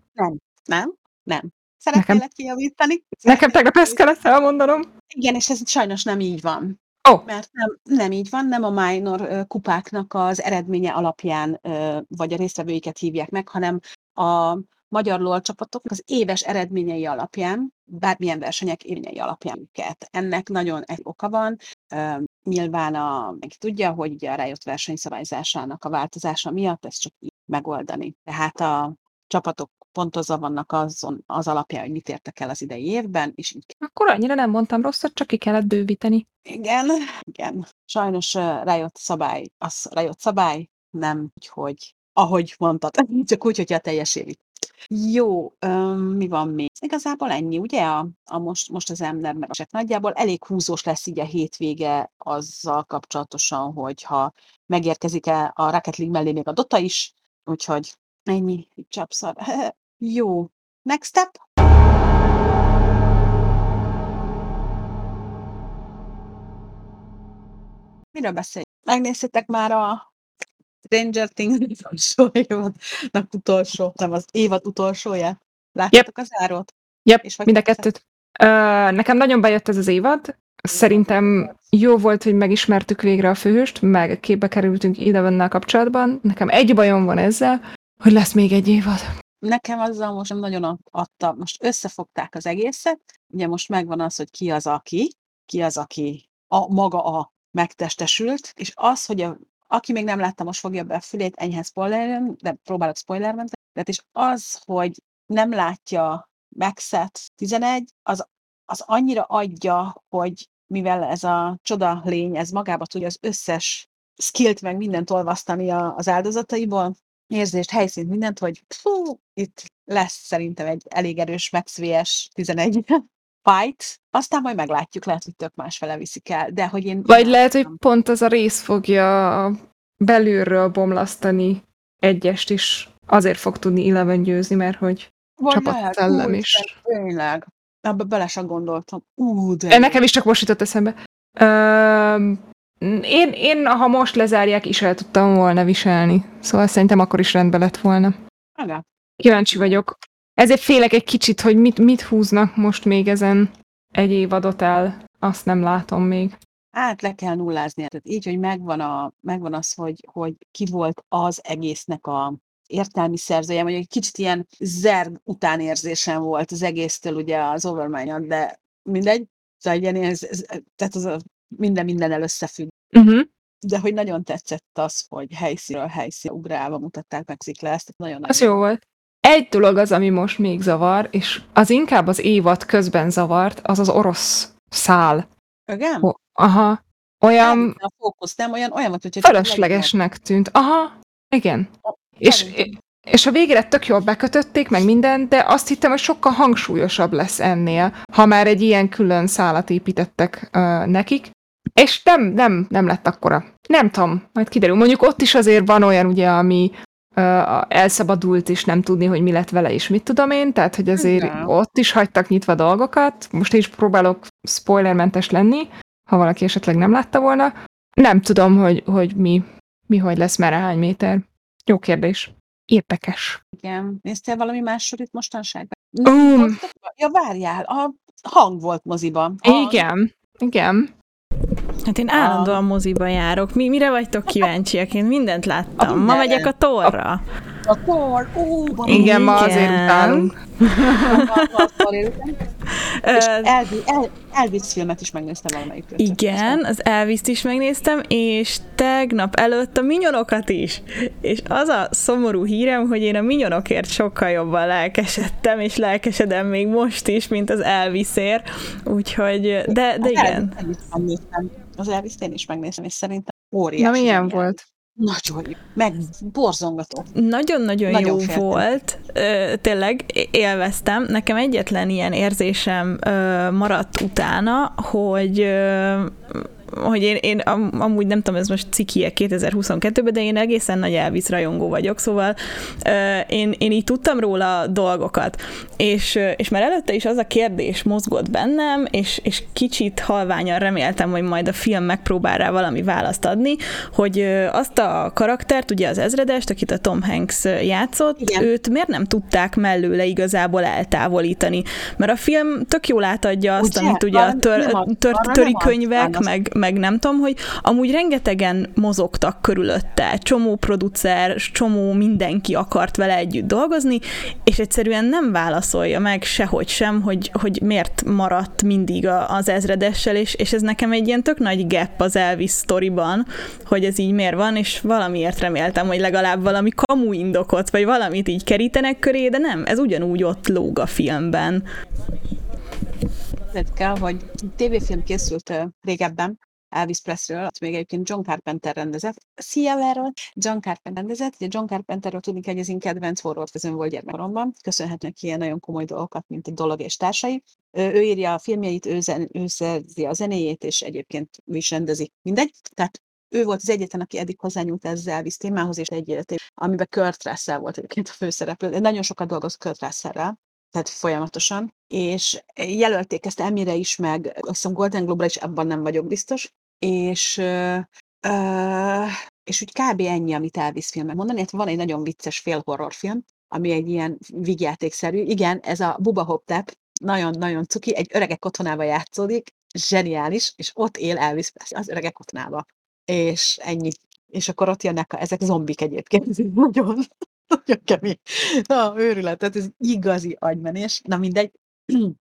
Nem, nem. Szeretnélek kijavítani. Nekem tegnap ezt kellett elmondanom. Igen, és ez sajnos nem így van. Ó. Mert nem, nem így van, nem a minor kupáknak az eredménye alapján, vagy a résztvevőiket hívják meg, hanem a magyar LOL csapatoknak az éves eredményei alapján, bármilyen versenyek eredményei alapján őket. Ennek nagyon egy oka van. Ö, Nyilván a, meg tudja, hogy ugye a rájött versenyszabályzásának a változása miatt ezt csak így megoldani. Tehát a csapatok pontozva vannak azon, az alapján, hogy mit értek el az idei évben, és így Akkor annyira nem mondtam rosszat, csak ki kellett bővíteni. igen, igen. Sajnos rájött szabály, az rájött szabály, nem úgy, hogy ahogy mondtad, csak úgy, hogy a teljes évi. Jó, öm, mi van még? Igazából ennyi, ugye? A, a most, most az ember meg a nagyjából elég húzós lesz így a hétvége azzal kapcsolatosan, hogyha megérkezik-e a Rocket League mellé még a Dota is, úgyhogy ennyi, csapszar. Jó, next step. Miről beszélj? Megnéztétek már a Stranger Things utolsó évadnak utolsó, nem az évad utolsóját? Láttátok az árót? Yep, És mind a kettőt. Nekem nagyon bejött ez az évad. Szerintem jó volt, hogy megismertük végre a főhőst, meg képbe kerültünk ide kapcsolatban. Nekem egy bajom van ezzel, hogy lesz még egy évad. Nekem azzal most nem nagyon ad- adta, most összefogták az egészet, ugye most megvan az, hogy ki az, aki, ki az, aki a maga a megtestesült, és az, hogy a, aki még nem látta, most fogja be a fülét, enyhe spoiler, de próbálok spoilermenteni, tehát és az, hogy nem látja Maxet 11, az, az annyira adja, hogy mivel ez a csoda lény, ez magába tudja az összes skillt meg mindent olvasztani a, az áldozataiból, érzést, helyszínt, mindent, hogy fú, itt lesz szerintem egy elég erős Max vs 11 fight, aztán majd meglátjuk, lehet, hogy tök másfele viszik el, de hogy én Vagy lehet, hogy pont az a rész fogja belülről bomlasztani egyest is. Azért fog tudni Eleven győzni, mert hogy Vagy csapatszellem lehet, is. Tényleg. Ebbe bele sem gondoltam. Ú, de. Nekem is csak most jutott eszembe. Öm, én, én, ha most lezárják, is el tudtam volna viselni. Szóval szerintem akkor is rendben lett volna. Aga. Kíváncsi vagyok. Ezért félek egy kicsit, hogy mit, mit húznak most még ezen egy évadot el. Azt nem látom még. Hát le kell nullázni. Tehát így, hogy megvan, a, megvan az, hogy, hogy ki volt az egésznek a értelmi szerzője, vagy egy kicsit ilyen zerg utánérzésem volt az egésztől ugye az overmind de mindegy. Szóval ilyen, ez, ez, tehát az a minden mindennel összefügg. Uh-huh. De hogy nagyon tetszett az, hogy helyszínről helyszínre ugrálva mutatták meg Ziklászt, nagyon Az jó volt. Egy dolog az, ami most még zavar, és az inkább az évad közben zavart, az az orosz szál. Igen? Ho- Aha. Olyan Elvitte a fókusz, nem olyan, olyan volt, hogy fölöslegesnek tűnt. Aha, igen. És és a végére tök jól bekötötték, meg minden, de azt hittem, hogy sokkal hangsúlyosabb lesz ennél, ha már egy ilyen külön szálat építettek uh, nekik, és nem, nem, nem lett akkora. Nem tudom, majd kiderül. Mondjuk ott is azért van olyan, ugye, ami uh, elszabadult, és nem tudni, hogy mi lett vele, és mit tudom én, tehát, hogy azért Igen. ott is hagytak nyitva dolgokat. Most én is próbálok spoilermentes lenni, ha valaki esetleg nem látta volna. Nem tudom, hogy, hogy mi, mi hogy lesz, merre hány méter. Jó kérdés. Érdekes. Igen. Néztél valami mássor itt mostanságban? Um, Ja, várjál, a hang volt moziban. Hang. igen, igen. Hát én állandóan moziba járok. Mi, mire vagytok kíváncsiak? Én mindent láttam. Ma mindenre. megyek a torra. A Thor, ó, van Igen, ma azért utálunk. a. És Elvis, El, Elvis filmet is megnéztem valamelyik. Igen, az elvis is megnéztem, és tegnap előtt a minyonokat is. És az a szomorú hírem, hogy én a minyonokért sokkal jobban lelkesedtem, és lelkesedem még most is, mint az Elvisért. Úgyhogy, de, de Az igen. Elvis-t én is megnéztem. Az elvis én is megnéztem, és szerintem óriási. Na, milyen zseniális. volt? Nagyon jó. Meg borzongató. Nagyon-nagyon Nagyon jó féltem. volt, Ö, tényleg élveztem. Nekem egyetlen ilyen érzésem ö, maradt utána, hogy ö, hogy én, én am, amúgy nem tudom, ez most cikie 2022-ben, de én egészen nagy Elvis rajongó vagyok, szóval én, én így tudtam róla dolgokat. És, és már előtte is az a kérdés mozgott bennem, és, és kicsit halványan reméltem, hogy majd a film megpróbál rá valami választ adni, hogy azt a karaktert, ugye az ezredest, akit a Tom Hanks játszott, Igen. őt miért nem tudták mellőle igazából eltávolítani? Mert a film tök jól átadja azt, Ugye? amit ugye a tör, tör, arra töri könyvek, meg, meg nem tudom, hogy amúgy rengetegen mozogtak körülötte, csomó producer, csomó mindenki akart vele együtt dolgozni, és egyszerűen nem válaszolja meg sehogy sem, hogy, hogy miért maradt mindig az ezredessel, és, és ez nekem egy ilyen tök nagy gap az Elvis sztoriban, hogy ez így miért van, és valamiért reméltem, hogy legalább valami kamu indokot, vagy valamit így kerítenek köré, de nem, ez ugyanúgy ott lóg a filmben. Kell, hogy tévéfilm készült régebben, Elvis Presleyről, azt még egyébként John Carpenter rendezett. Szia, erről John Carpenter rendezett. Ugye John Carpenterről tudni kell, hogy az én kedvenc horrorfilm volt gyermekkoromban. Köszönhetnek ilyen nagyon komoly dolgokat, mint egy dolog és társai. Ő, írja a filmjeit, ő, zen, ő szerzi a zenéjét, és egyébként ő is rendezi. Mindegy. Tehát ő volt az egyetlen, aki eddig hozzányúlt ezzel Elvis témához, és egy életé, amiben Kurt Russell volt egyébként a főszereplő. Nagyon sokat dolgozott Kurt Russell-rel, tehát folyamatosan, és jelölték ezt Emire is, meg azt hiszem Golden Globe-ra is, abban nem vagyok biztos, és ö, és úgy kb. ennyi, amit Elvis filmek mondani, hát van egy nagyon vicces fél horrorfilm, ami egy ilyen vígjátékszerű, igen, ez a Buba Hop Tap, nagyon-nagyon cuki, egy öregek otthonába játszódik, zseniális, és ott él Elvis az öregek otthonába. És ennyi. És akkor ott jönnek, a, ezek zombik egyébként, nagyon, nagyon kemény. Na, őrület, tehát ez igazi agymenés. Na mindegy,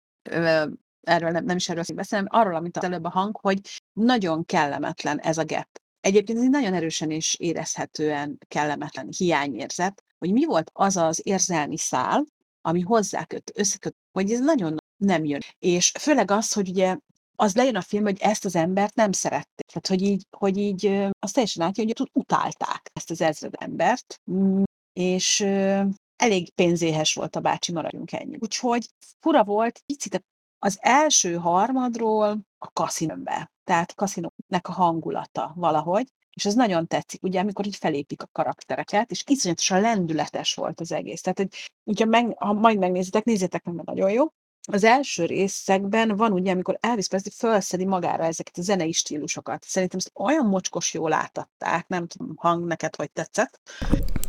erről nem, nem is erről beszélem, arról, amit az előbb a hang, hogy nagyon kellemetlen ez a gap. Egyébként ez egy nagyon erősen és érezhetően kellemetlen hiányérzet, hogy mi volt az az érzelmi szál, ami hozzáköt, összeköt, hogy ez nagyon nem jön. És főleg az, hogy ugye az lejön a film, hogy ezt az embert nem szerették. Tehát, hogy így, hogy így azt teljesen látja, hogy utálták ezt az ezred embert, és elég pénzéhes volt a bácsi, maradjunk ennyi. Úgyhogy fura volt, picit az első harmadról a kaszinóbe, tehát kaszinónak a hangulata valahogy, és ez nagyon tetszik, ugye, amikor így felépik a karaktereket, és iszonyatosan lendületes volt az egész. Tehát, hogy, hogyha meg, ha majd megnézitek, nézzétek meg, mert nagyon jó. Az első részekben van ugye, amikor Elvis Presley felszedi magára ezeket a zenei stílusokat. Szerintem ezt olyan mocskos jól átadták, nem tudom, hang neked hogy tetszett.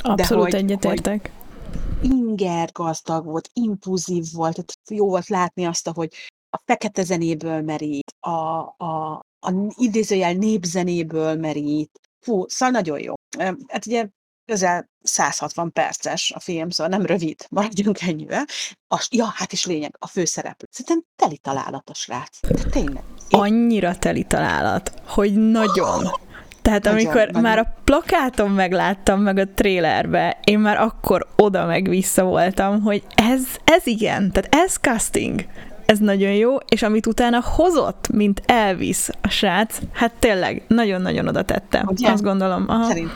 Abszolút egyetértek. inger gazdag volt, impulzív volt, tehát jó volt látni azt, hogy a fekete zenéből merít, a, a, a idézőjel népzenéből merít. Fú, szóval nagyon jó. Hát ugye közel 160 perces a film, szóval nem rövid, maradjunk ennyivel. A, ja, hát is lényeg, a főszereplő. Szerintem teli találat a srác. De tényleg. Én- Annyira teli találat, hogy nagyon. Tehát Nagyon, amikor nagyon. már a plakáton megláttam, meg a trélerbe, én már akkor oda meg vissza voltam, hogy ez, ez igen, tehát ez casting. Ez nagyon jó, és amit utána hozott, mint Elvis a srác, hát tényleg nagyon-nagyon oda tette. Ugye? Azt gondolom. Aha. Szerint.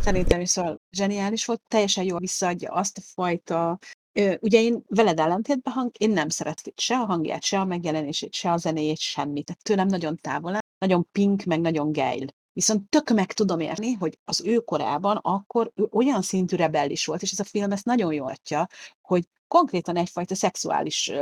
Szerintem is szóval zseniális volt, teljesen jól visszaadja azt a fajta ugye én veled ellentétben hang, én nem szerettem se a hangját, se a megjelenését, se a zenéjét, semmit. Tehát tőlem nagyon távol áll, nagyon pink, meg nagyon geil. Viszont tök meg tudom érni, hogy az ő korában akkor ő olyan szintű rebellis volt, és ez a film ezt nagyon jól adja, hogy konkrétan egyfajta szexuális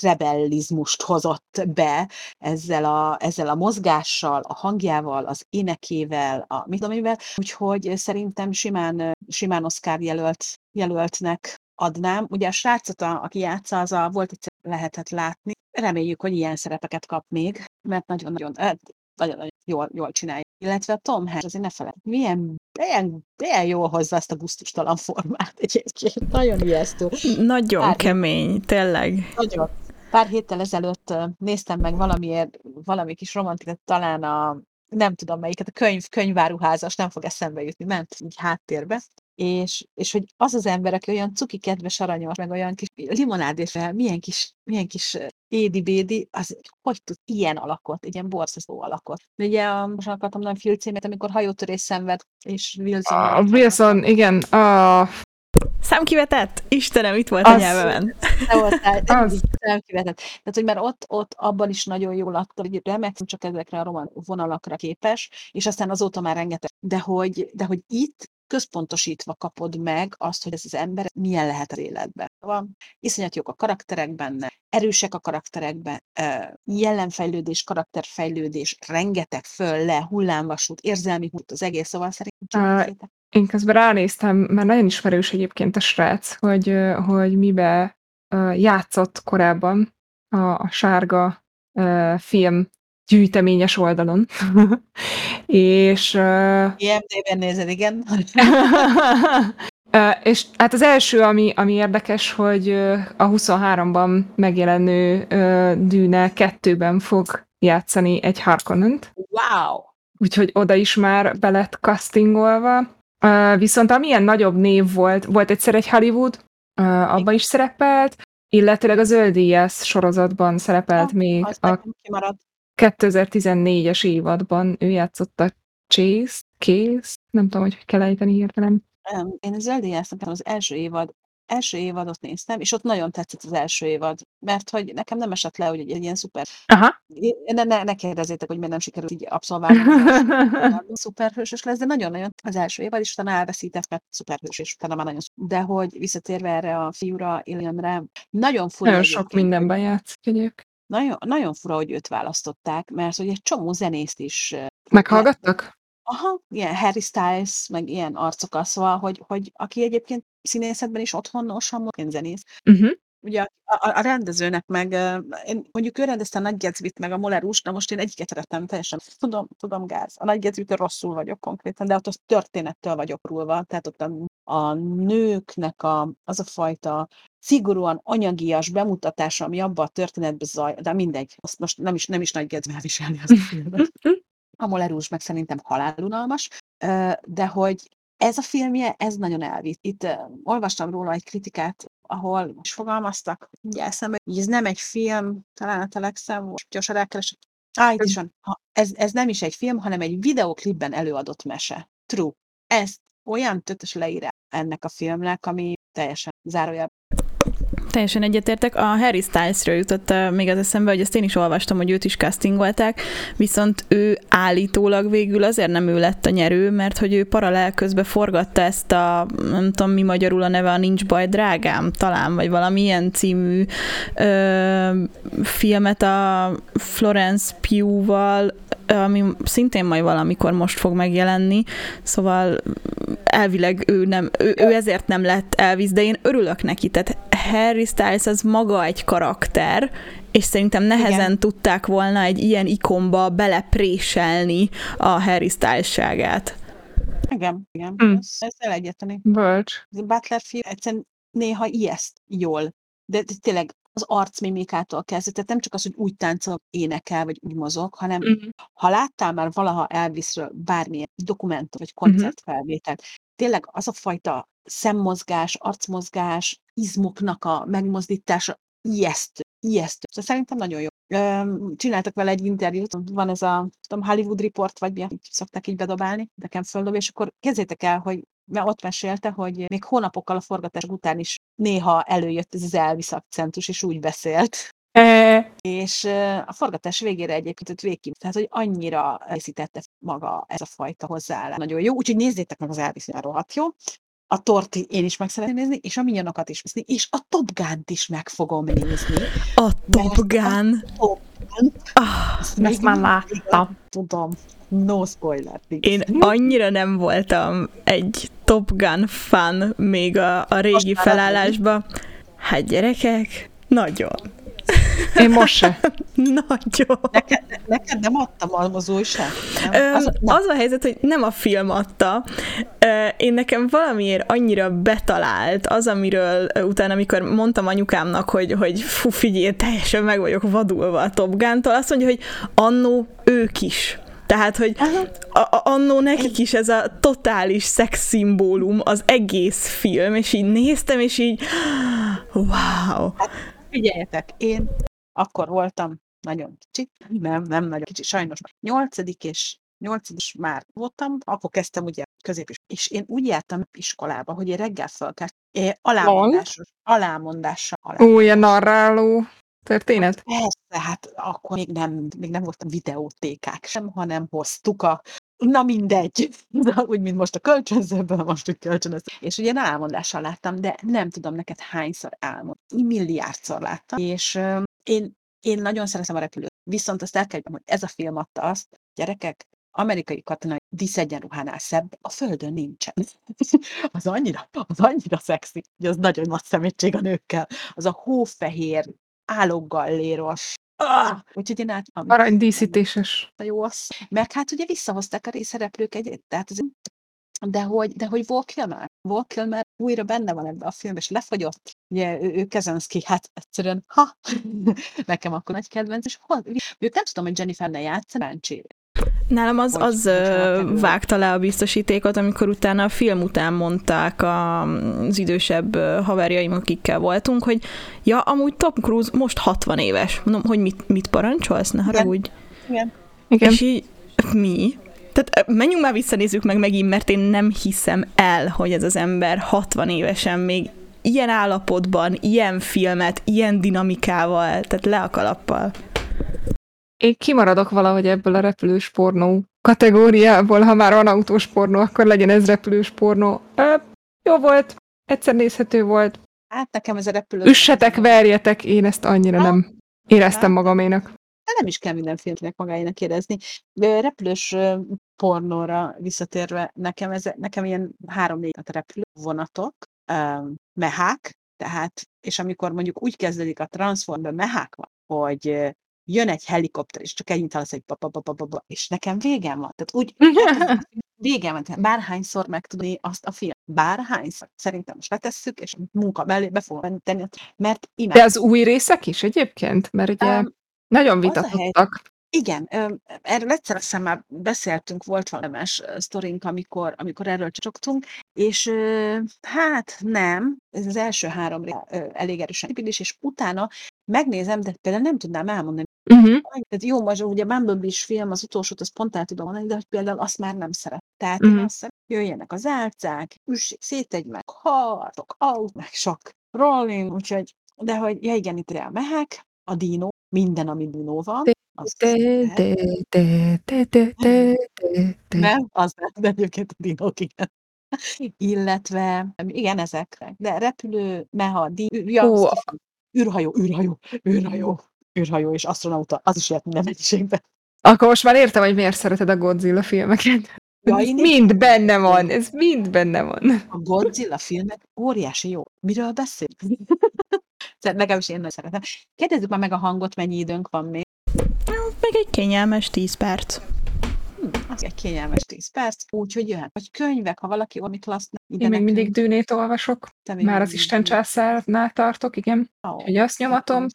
rebellizmust hozott be ezzel a, ezzel a mozgással, a hangjával, az énekével, a mit tudom mivel, úgyhogy szerintem simán, simán Oscar jelölt, jelöltnek adnám. Ugye a srácot, aki játsza, az a volt egyszer lehetett látni. Reméljük, hogy ilyen szerepeket kap még, mert nagyon-nagyon hát, nagyon-nagyon jól, jól csinálja. Illetve a Tom Hanks, azért ne feled, milyen, milyen, milyen jól hozza ezt a gusztustalan formát egyébként. Nagyon ijesztő. Nagyon Pár- kemény, tényleg. Nagyon. Pár héttel ezelőtt néztem meg valamiért, valami kis romantikát, talán a, nem tudom melyiket, a könyv, könyváruházas, nem fog eszembe jutni, ment így háttérbe, és, és hogy az az ember, aki olyan cuki, kedves, aranyos, meg olyan kis limonádéfel, milyen kis, milyen kis édi-bédi, az hogy tud ilyen alakot, egy ilyen borzasztó alakot. Ugye a, most akartam a film címét, amikor hajótörés szenved, és Wilson. A Wilson, igen, a, Számkivetett? Istenem, itt volt a Az- nyelvemen. Te voltál, Az. így elkivetett. Tehát, hogy már ott, ott abban is nagyon jól adta, hogy remek, csak ezekre a roman vonalakra képes, és aztán azóta már rengeteg. De hogy, de hogy itt központosítva kapod meg azt, hogy ez az ember milyen lehet az életben. Van, iszonyat jók a karakterek benne, erősek a karakterekben, ö, jellemfejlődés, karakterfejlődés, rengeteg föl, le, hullámvasút, érzelmi út az egész, szóval szerintem én közben ránéztem, mert nagyon ismerős egyébként a srác, hogy, hogy mibe játszott korábban a, a sárga ö, film gyűjteményes oldalon. és ö, IMDb-ben nézed, igen. És hát az első, ami, ami érdekes, hogy a 23-ban megjelenő Dűne 2-ben fog játszani egy Harkonnent, Wow! úgyhogy oda is már be lett castingolva. Viszont amilyen nagyobb név volt, volt egyszer egy Hollywood, abban is szerepelt, illetőleg a Zöldíjász sorozatban szerepelt Ah, még Az a nekem kimaradt. 2014-es évadban. Ő játszott a Chase, Case, nem tudom, hogy hogy kell ejteni hirtelen. Nem, én az Eldélyáztam az első évad, első évadot néztem, és ott nagyon tetszett az első évad, mert hogy nekem nem esett le, hogy egy, egy ilyen szuper... Aha. Ne, ne, ne kérdezzétek, hogy miért nem sikerült így abszolválni. Szuperhősös lesz, de nagyon-nagyon az első évad, és utána elveszített, mert szuperhős, és utána már nagyon. De hogy visszatérve erre a fiúra, Illiamre, nagyon fura Nagyon sok mindenben játszik egyébként. Nagyon, nagyon fura, hogy őt választották, mert hogy egy csomó zenészt is Meghallgattak? Aha, ilyen Harry Styles, meg ilyen arcokkal, szóval, hogy, hogy aki egyébként színészetben is otthonosan, én zenész. Uh-huh. Ugye a, a, a rendezőnek meg, én, mondjuk ő rendezte a Nagy Gatsby-t, meg a Moller Rouge, na most én egyiket szeretem, teljesen tudom, tudom gáz. A Nagy gatsby rosszul vagyok konkrétan, de ott az történettől vagyok rúlva, tehát ott a, a nőknek a, az a fajta szigorúan anyagias bemutatása, ami abban a történetben zaj, de mindegy, azt most nem is, nem is Nagy Gatsby elviselni azt a filmet. A Rouge meg szerintem halálunalmas, de hogy ez a filmje, ez nagyon elvitt. Itt olvastam róla egy kritikát, ahol is fogalmaztak, ugye eszembe, hogy ez nem egy film, talán a Telexem, most gyorsan rákeresek. Á, itt is van. Ez, ez nem is egy film, hanem egy videoklipben előadott mese. True. Ez olyan tötös leírás ennek a filmnek, ami teljesen zárójában. Teljesen egyetértek. A Harry Stylesről jutott uh, még az eszembe, hogy ezt én is olvastam, hogy őt is castingolták, viszont ő állítólag végül azért nem ő lett a nyerő, mert hogy ő paralel közben forgatta ezt a, nem tudom mi magyarul a neve, a Nincs baj drágám, talán, vagy valami ilyen című ö, filmet a Florence Pugh-val, ami szintén majd valamikor most fog megjelenni, szóval elvileg ő, nem, ő, ő ezért nem lett Elvis, de én örülök neki, tehát Harry Styles az maga egy karakter, és szerintem nehezen Igen. tudták volna egy ilyen ikonba belepréselni a Harry Styles-ságát. Igen, igen. Mm. Ez, ezzel egyeteni. Bölcs. A Butler film egyszerűen néha ijeszt jól. De de tényleg az arcmimikától kezdve, tehát nem csak az, hogy úgy táncol, énekel, vagy úgy mozog, hanem Mhm. ha láttál már valaha Elvisről bármilyen dokumentum, vagy Mhm. koncertfelvételt, tényleg az a fajta szemmozgás, arcmozgás, izmoknak a megmozdítása ijesztő. ijesztő. Szóval szerintem nagyon jó. Csináltak vele egy interjút, van ez a tudom, Hollywood Report, vagy mi, így szokták így bedobálni, nekem földob, és akkor kezdjétek el, hogy mert ott mesélte, hogy még hónapokkal a forgatás után is néha előjött ez az Elvis akcentus, és úgy beszélt. És a forgatás végére egyébként ott végig, tehát hogy annyira készítette maga ez a fajta hozzáállás. Nagyon jó, úgyhogy nézzétek meg az Elvis rohadt jó. A torti én is meg szeretném nézni, és a minyonokat is nézni, és a Top Gun-t is meg fogom nézni. A Top Gun. Top Gun, Ah, azt ezt még már láttam. Tudom. No spoiler. please. én annyira nem voltam egy Top Gun fan még a, a régi felállásba. Hát gyerekek, nagyon. Én most se. Nagyon. Neked, ne- neked nem adtam a mozúj sem? Nem? Az, na, az a helyzet, hogy nem a film adta. Én nekem valamiért annyira betalált az, amiről utána, amikor mondtam anyukámnak, hogy, hogy fú, figyelj, teljesen meg vagyok vadulva a Top Gun-tól, azt mondja, hogy annó ők is. Tehát, hogy a- a- annó nekik is ez a totális szexszimbólum az egész film, és így néztem, és így wow. figyeljetek, én akkor voltam nagyon kicsi, nem, nem nagyon kicsi, sajnos nyolcadik és nyolcadik is már voltam, akkor kezdtem ugye középis, és én úgy jártam iskolába, hogy én reggel felkelt, alámondásos, alámondással, alá. Ó, ilyen narráló történet. Persze, hát akkor még nem, még nem voltam videótékák sem, hanem hoztuk a Na mindegy, De úgy, mint most a kölcsönzőből, most úgy kölcsönöz. És ugye én álmondással láttam, de nem tudom neked hányszor álmod. Milliárdszor láttam. És én, én nagyon szeretem a repülőt. Viszont azt el kell, hogy ez a film adta azt, gyerekek, amerikai katonai díszegyenruhánál szebb a földön nincsen. az annyira, az annyira szexi, hogy az nagyon nagy szemétség a nőkkel. Az a hófehér, álloggalléros. Ah! Úgyhogy én át, Aranydíszítéses. jó az. Meg hát ugye visszahozták a részszereplők egy, tehát az, de hogy, de hogy Val Kilmer, Val Kilmer újra benne van ebbe a filmbe, és lefagyott. Ugye ő, ő Kezenszki, hát egyszerűen, ha, nekem akkor nagy kedvenc, és hol, őt nem tudom, hogy Jennifer ne játsz, Bencsé. Nálam az, az vágta le a biztosítékot, amikor utána a film után mondták az idősebb haverjaim, akikkel voltunk, hogy ja, amúgy Tom Cruise most 60 éves. Mondom, hogy mit, mit parancsolsz? Ne haragudj. Igen. Igen. És így, mi? Tehát menjünk már visszanézzük meg megint, mert én nem hiszem el, hogy ez az ember 60 évesen még ilyen állapotban, ilyen filmet, ilyen dinamikával, tehát le a kalappal. Én kimaradok valahogy ebből a repülős pornó kategóriából, ha már van autós pornó, akkor legyen ez repülős pornó. Ö, jó volt, egyszer nézhető volt. Hát nekem ez a repülő. Üssetek, verjetek, én ezt annyira nem éreztem magaménak. De nem is kell minden filmnek magáénak érezni. Repülős pornóra visszatérve, nekem, ez, nekem ilyen három-négy repülő vonatok, mehák, tehát, és amikor mondjuk úgy kezdődik a Transformben mehák van, hogy jön egy helikopter, és csak ennyit hallasz, hogy ba, ba, ba, ba, ba, ba, és nekem végem van. Tehát úgy végem van, tehát bárhányszor meg tudni azt a film. Bárhányszor. Szerintem most letesszük, és munka mellé be fogom tenni, mert imádom. De az új részek is egyébként? Mert ugye Öm, nagyon az a hely- vitatottak. Igen, ö, erről egyszer azt hiszem már beszéltünk, volt valames sztorink, amikor, amikor erről csocsogtunk, és ö, hát nem, ez az első három rész ö, elég erősen építés, és utána megnézem, de például nem tudnám elmondani. Uh-huh. Tehát jó, most ugye Bumblebee-s film, az utolsót, azt pont el tudom mondani, de hogy például azt már nem szeret. Tehát Mhm. én azt szeretem, jöjjenek az álcák, üssék szét egy meg, harcok, aut, meg sok rolling, úgyhogy, de hogy, ja igen, itt a mehek, a dino, minden, ami dino van, az de. Nem, az nem, de egyébként a dinók, igen. Illetve, igen, ezekre. De repülő, meha, di, ja, azt kifejezem. űrhajó, űrhajó, űrhajó, űrhajó és astronauta, az is ilyet minden mennyiségben. Akkor most már értem, hogy miért szereted a Godzilla filmeket. Ja, Ez én mind szeretem. benne van, ez mind benne van. A Godzilla filmek óriási jó. Miről beszél? Legalábbis én nagyon szeretem. Kérdezzük már meg a hangot, mennyi időnk van még. Meg egy kényelmes 10 perc. Hm, az egy kényelmes 10 perc, úgyhogy jöhet. Vagy könyvek, ha valaki amit lassz, ide Én még mindig nekünk. dűnét olvasok. Még Már az mindig Isten császárnál tartok, igen. Ó. Úgyhogy azt nyomatom.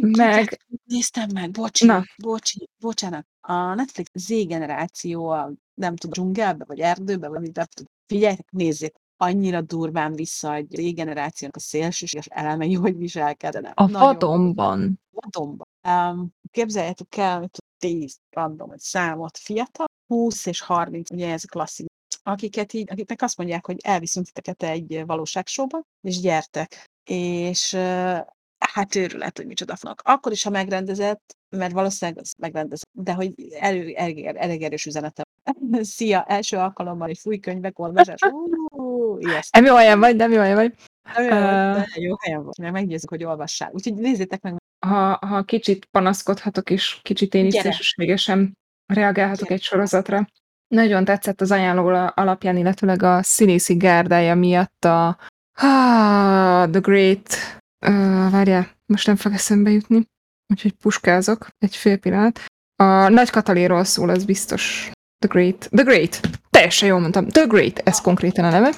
Meg- Néztem meg, bocsi, Na. bocsi, bocsánat. A Netflix Z generáció, a, nem tudom, dzsungelbe, vagy erdőbe, vagy mit, Figyeljetek, nézzétek. Annyira durván vissza egy régenerációnak a szélsőséges elemei, hogy viselkedene. A Nagyon vadonban. vadonban. Um, képzeljétek el, hogy 10 random egy számot fiatal, 20 és 30, ugye ez klasszik, akiket így, akiknek azt mondják, hogy elviszünk titeket egy valóságsóba, és gyertek. És uh, hát őrület, hogy micsoda fognak. Akkor is, ha megrendezett, mert valószínűleg az megrendezett, de hogy elő, elég, elég erős üzenetem. Szia, első alkalommal egy fúj könyvek olvasás. Ú, ijesztő. Jó helyen vagy, nem jó helyen vagy. Nem jó, Ö. de jó helyen vagy, mert meggyőzzük, hogy olvassál. Úgyhogy nézzétek meg. Ha, ha kicsit panaszkodhatok, és kicsit én is szélsőségesen reagálhatok Gyere. egy sorozatra. Nagyon tetszett az ajánló alapján, illetőleg a színészi gárdája miatt a ah, The Great, uh, várjál, most nem fog eszembe jutni, úgyhogy puskázok egy fél pillanat. A Nagy Kataléról szól, az biztos. The Great. The Great. Teljesen jól mondtam. The Great, ez konkrétan a neve.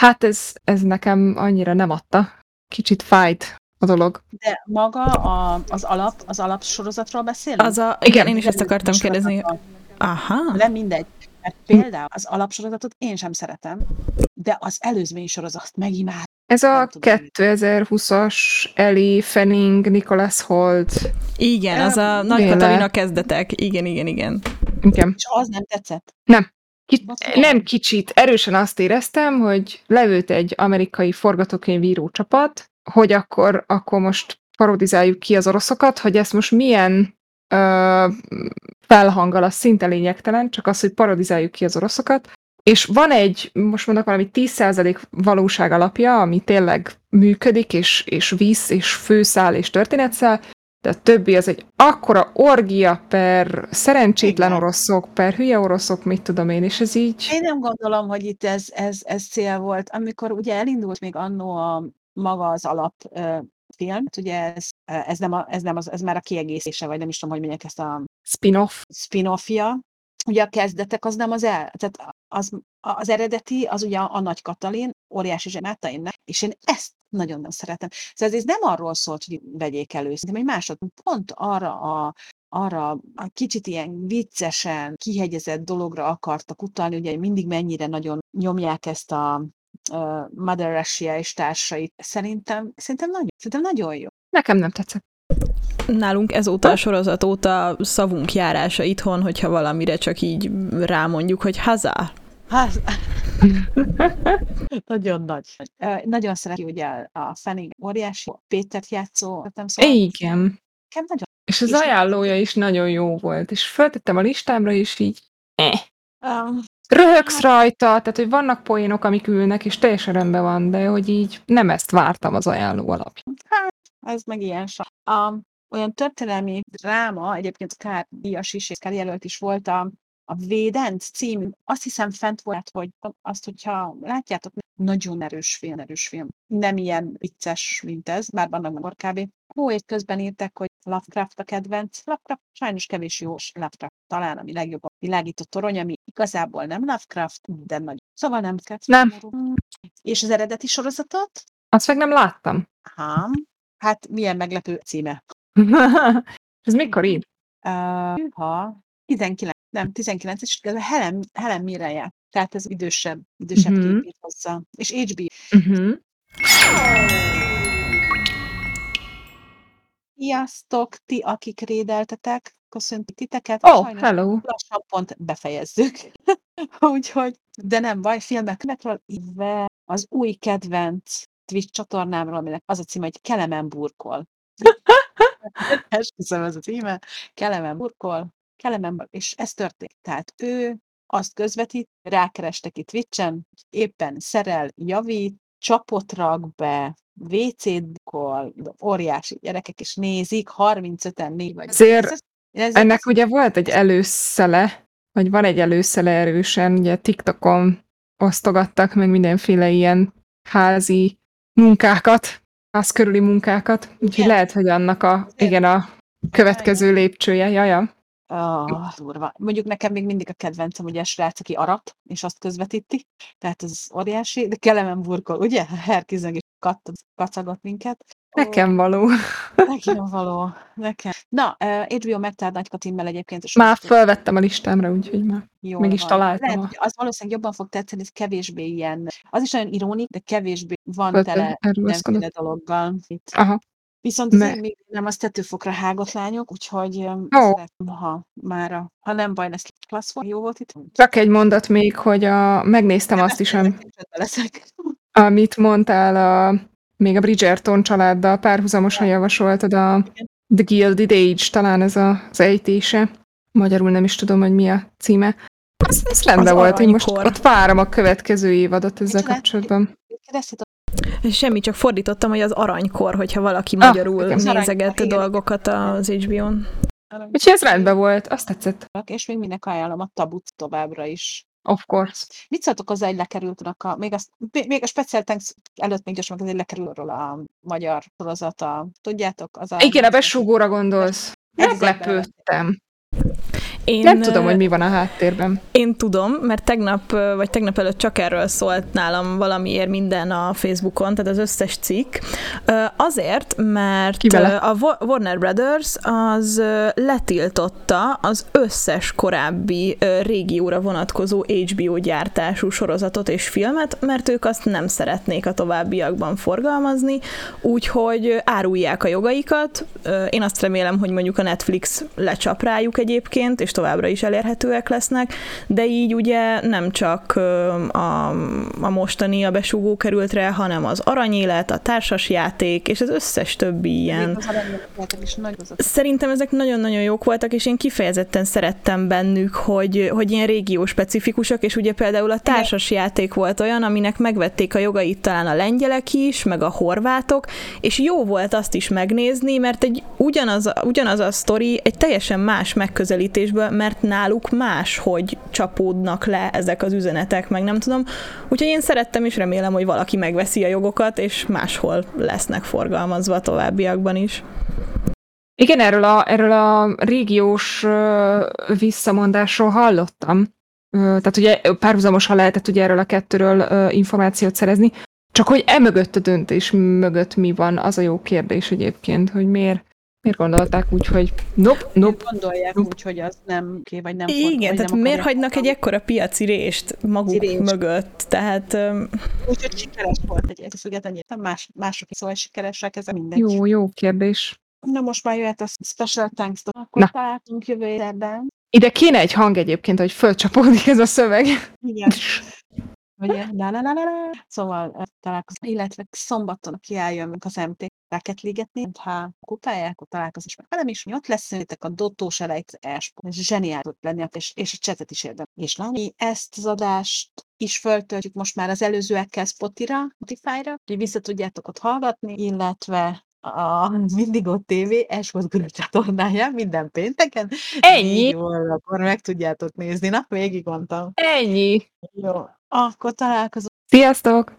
Hát ez, ez nekem annyira nem adta. Kicsit fájt a dolog. De maga a, az alap, az alapsorozatról beszélünk? Az a, Igen, én is ezt akartam kérdezni. Aha. Nem mindegy. Mert például az alapsorozatot én sem szeretem, de az előzmény sorozat megimád. Ez a Nem tudom. 2020-as Ellie Fanning, Nicholas Holt. Igen, az a Nagy. Katalina kezdetek. Igen, igen, igen. Igen. És az nem tetszett. Ki- nem kicsit, erősen azt éreztem, hogy leült egy amerikai forgatókönyvíró csapat, hogy akkor, akkor most parodizáljuk ki az oroszokat, hogy ezt most milyen ö, felhanggal, az szinte lényegtelen, csak az, hogy parodizáljuk ki az oroszokat. És van egy, most mondok valami 10% valóság alapja, ami tényleg működik, és, és visz, és főszál, és történetszál, de a többi az egy akkora orgia per szerencsétlen Igen. oroszok, per hülye oroszok, mit tudom én, és ez így... Én nem gondolom, hogy itt ez, ez, ez cél volt. Amikor ugye elindult még annó a maga az alap film, ugye ez, ez, nem a, ez, nem az, ez már a kiegészítése, vagy nem is tudom, hogy mondják ezt a Spin-off. spin-offja. Ugye a kezdetek az nem az el, tehát az, az eredeti, az ugye a Nagy Katalin, óriási zsenátainnek, és én ezt nagyon nem szeretem. Szóval ez nem arról szólt, hogy vegyék elő, hanem egy másod, pont arra a, arra a kicsit ilyen viccesen, kihegyezett dologra akartak utalni, ugye mindig mennyire nagyon nyomják ezt a uh, Mother Russia és társait. Szerintem, szerintem, nagyon, szerintem nagyon jó. Nekem nem tetszett. Nálunk ezóta a sorozat óta szavunk járása itthon, hogyha valamire csak így rámondjuk, hogy haza. Hát, nagyon nagy. Nagyon szereti ugye a Fanning óriási, Pétert játszó, nem szóval Igen. nekem nagyon. És az ajánlója is nagyon jó volt, és föltettem a listámra, és így eh. Um, Röhögsz rajta, tehát hogy vannak poénok, amik ülnek, és teljesen rendben van, de hogy így nem ezt vártam az ajánló alapján. ez meg ilyen sa. Um, olyan történelmi dráma, egyébként Kár díjas is, és Kár jelölt is volt a, a Védenc című, azt hiszem fent volt, hogy azt, hogyha látjátok, nagyon erős film, erős film. Nem ilyen vicces, mint ez, bár vannak meg kb. Ó, és közben írták, hogy Lovecraft a kedvenc. Lovecraft sajnos kevés jó Lovecraft, talán ami legjobb a világító torony, ami igazából nem Lovecraft, de nagy. Szóval nem Lovecraft. Nem. És az eredeti sorozatot? Azt meg nem láttam. Aha. Hát milyen meglepő címe. Ez mikor ír? Uh, ha 19, nem, 19, és Helen, Helen Mirren járt. Tehát ez idősebb, idősebb Mhm. uh-huh. képít hozzá. És HBO. Uh-huh. Sziasztok, ti, akik rédeltetek, köszöntük titeket. Oh, Sajnos hello. lassan pont befejezzük. Úgyhogy, de nem baj, filmek, filmekről íve az új kedvenc Twitch csatornámról, aminek az a címe, hogy Kelemen burkol. Esküszöm ez a címe. Kelemen burkol, Kelemen, és ez történt. Tehát ő azt közvetít, rákerestek itt Twitchen, éppen szerel, javít, csapot rak be, WC-t bukol, óriási gyerekek is nézik, 35-en négy vagy. Azért Ez- ez- Ennek ugye volt egy előszele, vagy van egy előszele erősen, ugye TikTokon osztogattak meg mindenféle ilyen házi munkákat, ház körüli munkákat, úgyhogy Igen. lehet, hogy annak a, igen, a következő lépcsője, jaja. Ah, durva. Mondjuk nekem még mindig a kedvencem, ugye a srác, aki arat, és azt közvetíti, tehát ez óriási, de Kelemen burkol, ugye? Herkizeng is kacagott minket. Nekem való. Nekem való. Nekem. Na, uh, HBO megtalált Nagy Katimmel egyébként. és Már felvettem a listámra, úgyhogy már jól meg is van. találtam Lehet, hogy az valószínűleg jobban fog tetszeni, ez kevésbé ilyen. Az is nagyon irónik, de kevésbé van Föl- tele mindenféle dologgal. Itt. Aha. Viszont az még nem az tetőfokra hágott lányok, úgyhogy Ó. szeretem, ha már ha nem baj, lesz klassz volt, jó volt itt. Csak egy mondat még, hogy a, megnéztem azt is, am, leszek. amit mondtál a, még a Bridgerton családdal párhuzamosan javasoltad a The Gilded Age, talán ez a, az ejtése. Magyarul nem is tudom, hogy mi a címe. Ez, ez rendben Az volt, én most aranykor. ott várom a következő évadot ezzel Micsoda? kapcsolatban. Kérdezted, Semmi, csak fordítottam, hogy az aranykor, hogyha valaki Ah, magyarul. Az igen. dolgokat az HBO-n. Úgyhogy ez rendben volt, azt tetszett. és még minek ajánlom a tabut továbbra is. Of course. Mit szóltok hozzá, hogy lekerültnek a, még, azt, még a Special Thanks előtt még gyorsan azért lekerül róla a magyar sorozata. Tudjátok? Az a, Igen, a besúgóra gondolsz. Az Meglepődtem. Én, Nem tudom, hogy mi van a háttérben. Én tudom, mert tegnap, vagy tegnap előtt csak erről szólt nálam valamiért minden a Facebookon, tehát az összes cikk. Azért, mert a Wa- Warner Brothers az letiltotta az összes korábbi régióra vonatkozó HBO gyártású sorozatot és filmet, mert ők azt nem szeretnék a továbbiakban forgalmazni, úgyhogy árulják a jogaikat. Én azt remélem, hogy mondjuk a Netflix lecsap rájuk egyébként, és továbbra is elérhetőek lesznek, de így ugye nem csak a, a mostani a besúgó került rá, hanem az aranyélet, a társasjáték, és az összes többi ilyen. Szerintem ezek nagyon-nagyon jók voltak, és én kifejezetten szerettem bennük, hogy, hogy ilyen régió specifikusak, és ugye például a társas játék volt olyan, aminek megvették a jogait talán a lengyelek is, meg a horvátok, és jó volt azt is megnézni, mert egy ugyanaz, a- ugyanaz a sztori egy teljesen más megközelítésből, mert náluk más, hogy csapódnak le ezek az üzenetek, meg nem tudom. Úgyhogy én szerettem, és remélem, hogy valaki megveszi a jogokat, és máshol lesznek forgalmazva továbbiakban is. Igen, erről a, erről a régiós visszamondásról hallottam. Tehát ugye párhuzamosan lehetett ugye erről a kettőről információt szerezni. Csak hogy emögött a döntés mögött mi van, az a jó kérdés egyébként, hogy miért, miért gondolták úgy, hogy nop, nop. Gondolják Nope. úgy, hogy az nem oké, vagy nem Igen, vagy tehát nem miért hagynak egy ekkora piaci rést maguk Rést. mögött? Tehát öm, Úgyhogy sikeres volt egy ez függetlenül, más, mások is szóval sikeresek, ez mindegy. Jó, jó kérdés. Na most már jöhet a Special Thanks, akkor Na. találtunk jövő héten. Ide kéne egy hang egyébként, hogy fölcsapódik ez a szöveg. Igen. Ugye, la la la la la. Szóval találkozunk, illetve szombaton kiálljon az MT Rocket League-et, ha kupálják, akkor találkozunk meg velem is, mi ott leszünk, a dotós elejt esport. Ez zseniális tud lenni, és, és a csetet is érdem. És Lani, ezt az adást is föltöltjük most már az előzőekkel Spotira, Spotify-ra, hogy vissza tudjátok ott hallgatni, illetve a Mindigó TV Esport Guru csatornáján minden pénteken. Ennyi. Négy órakor meg tudjátok nézni. Na, végig mondtam. Ennyi. Jó, akkor találkozunk. Sziasztok!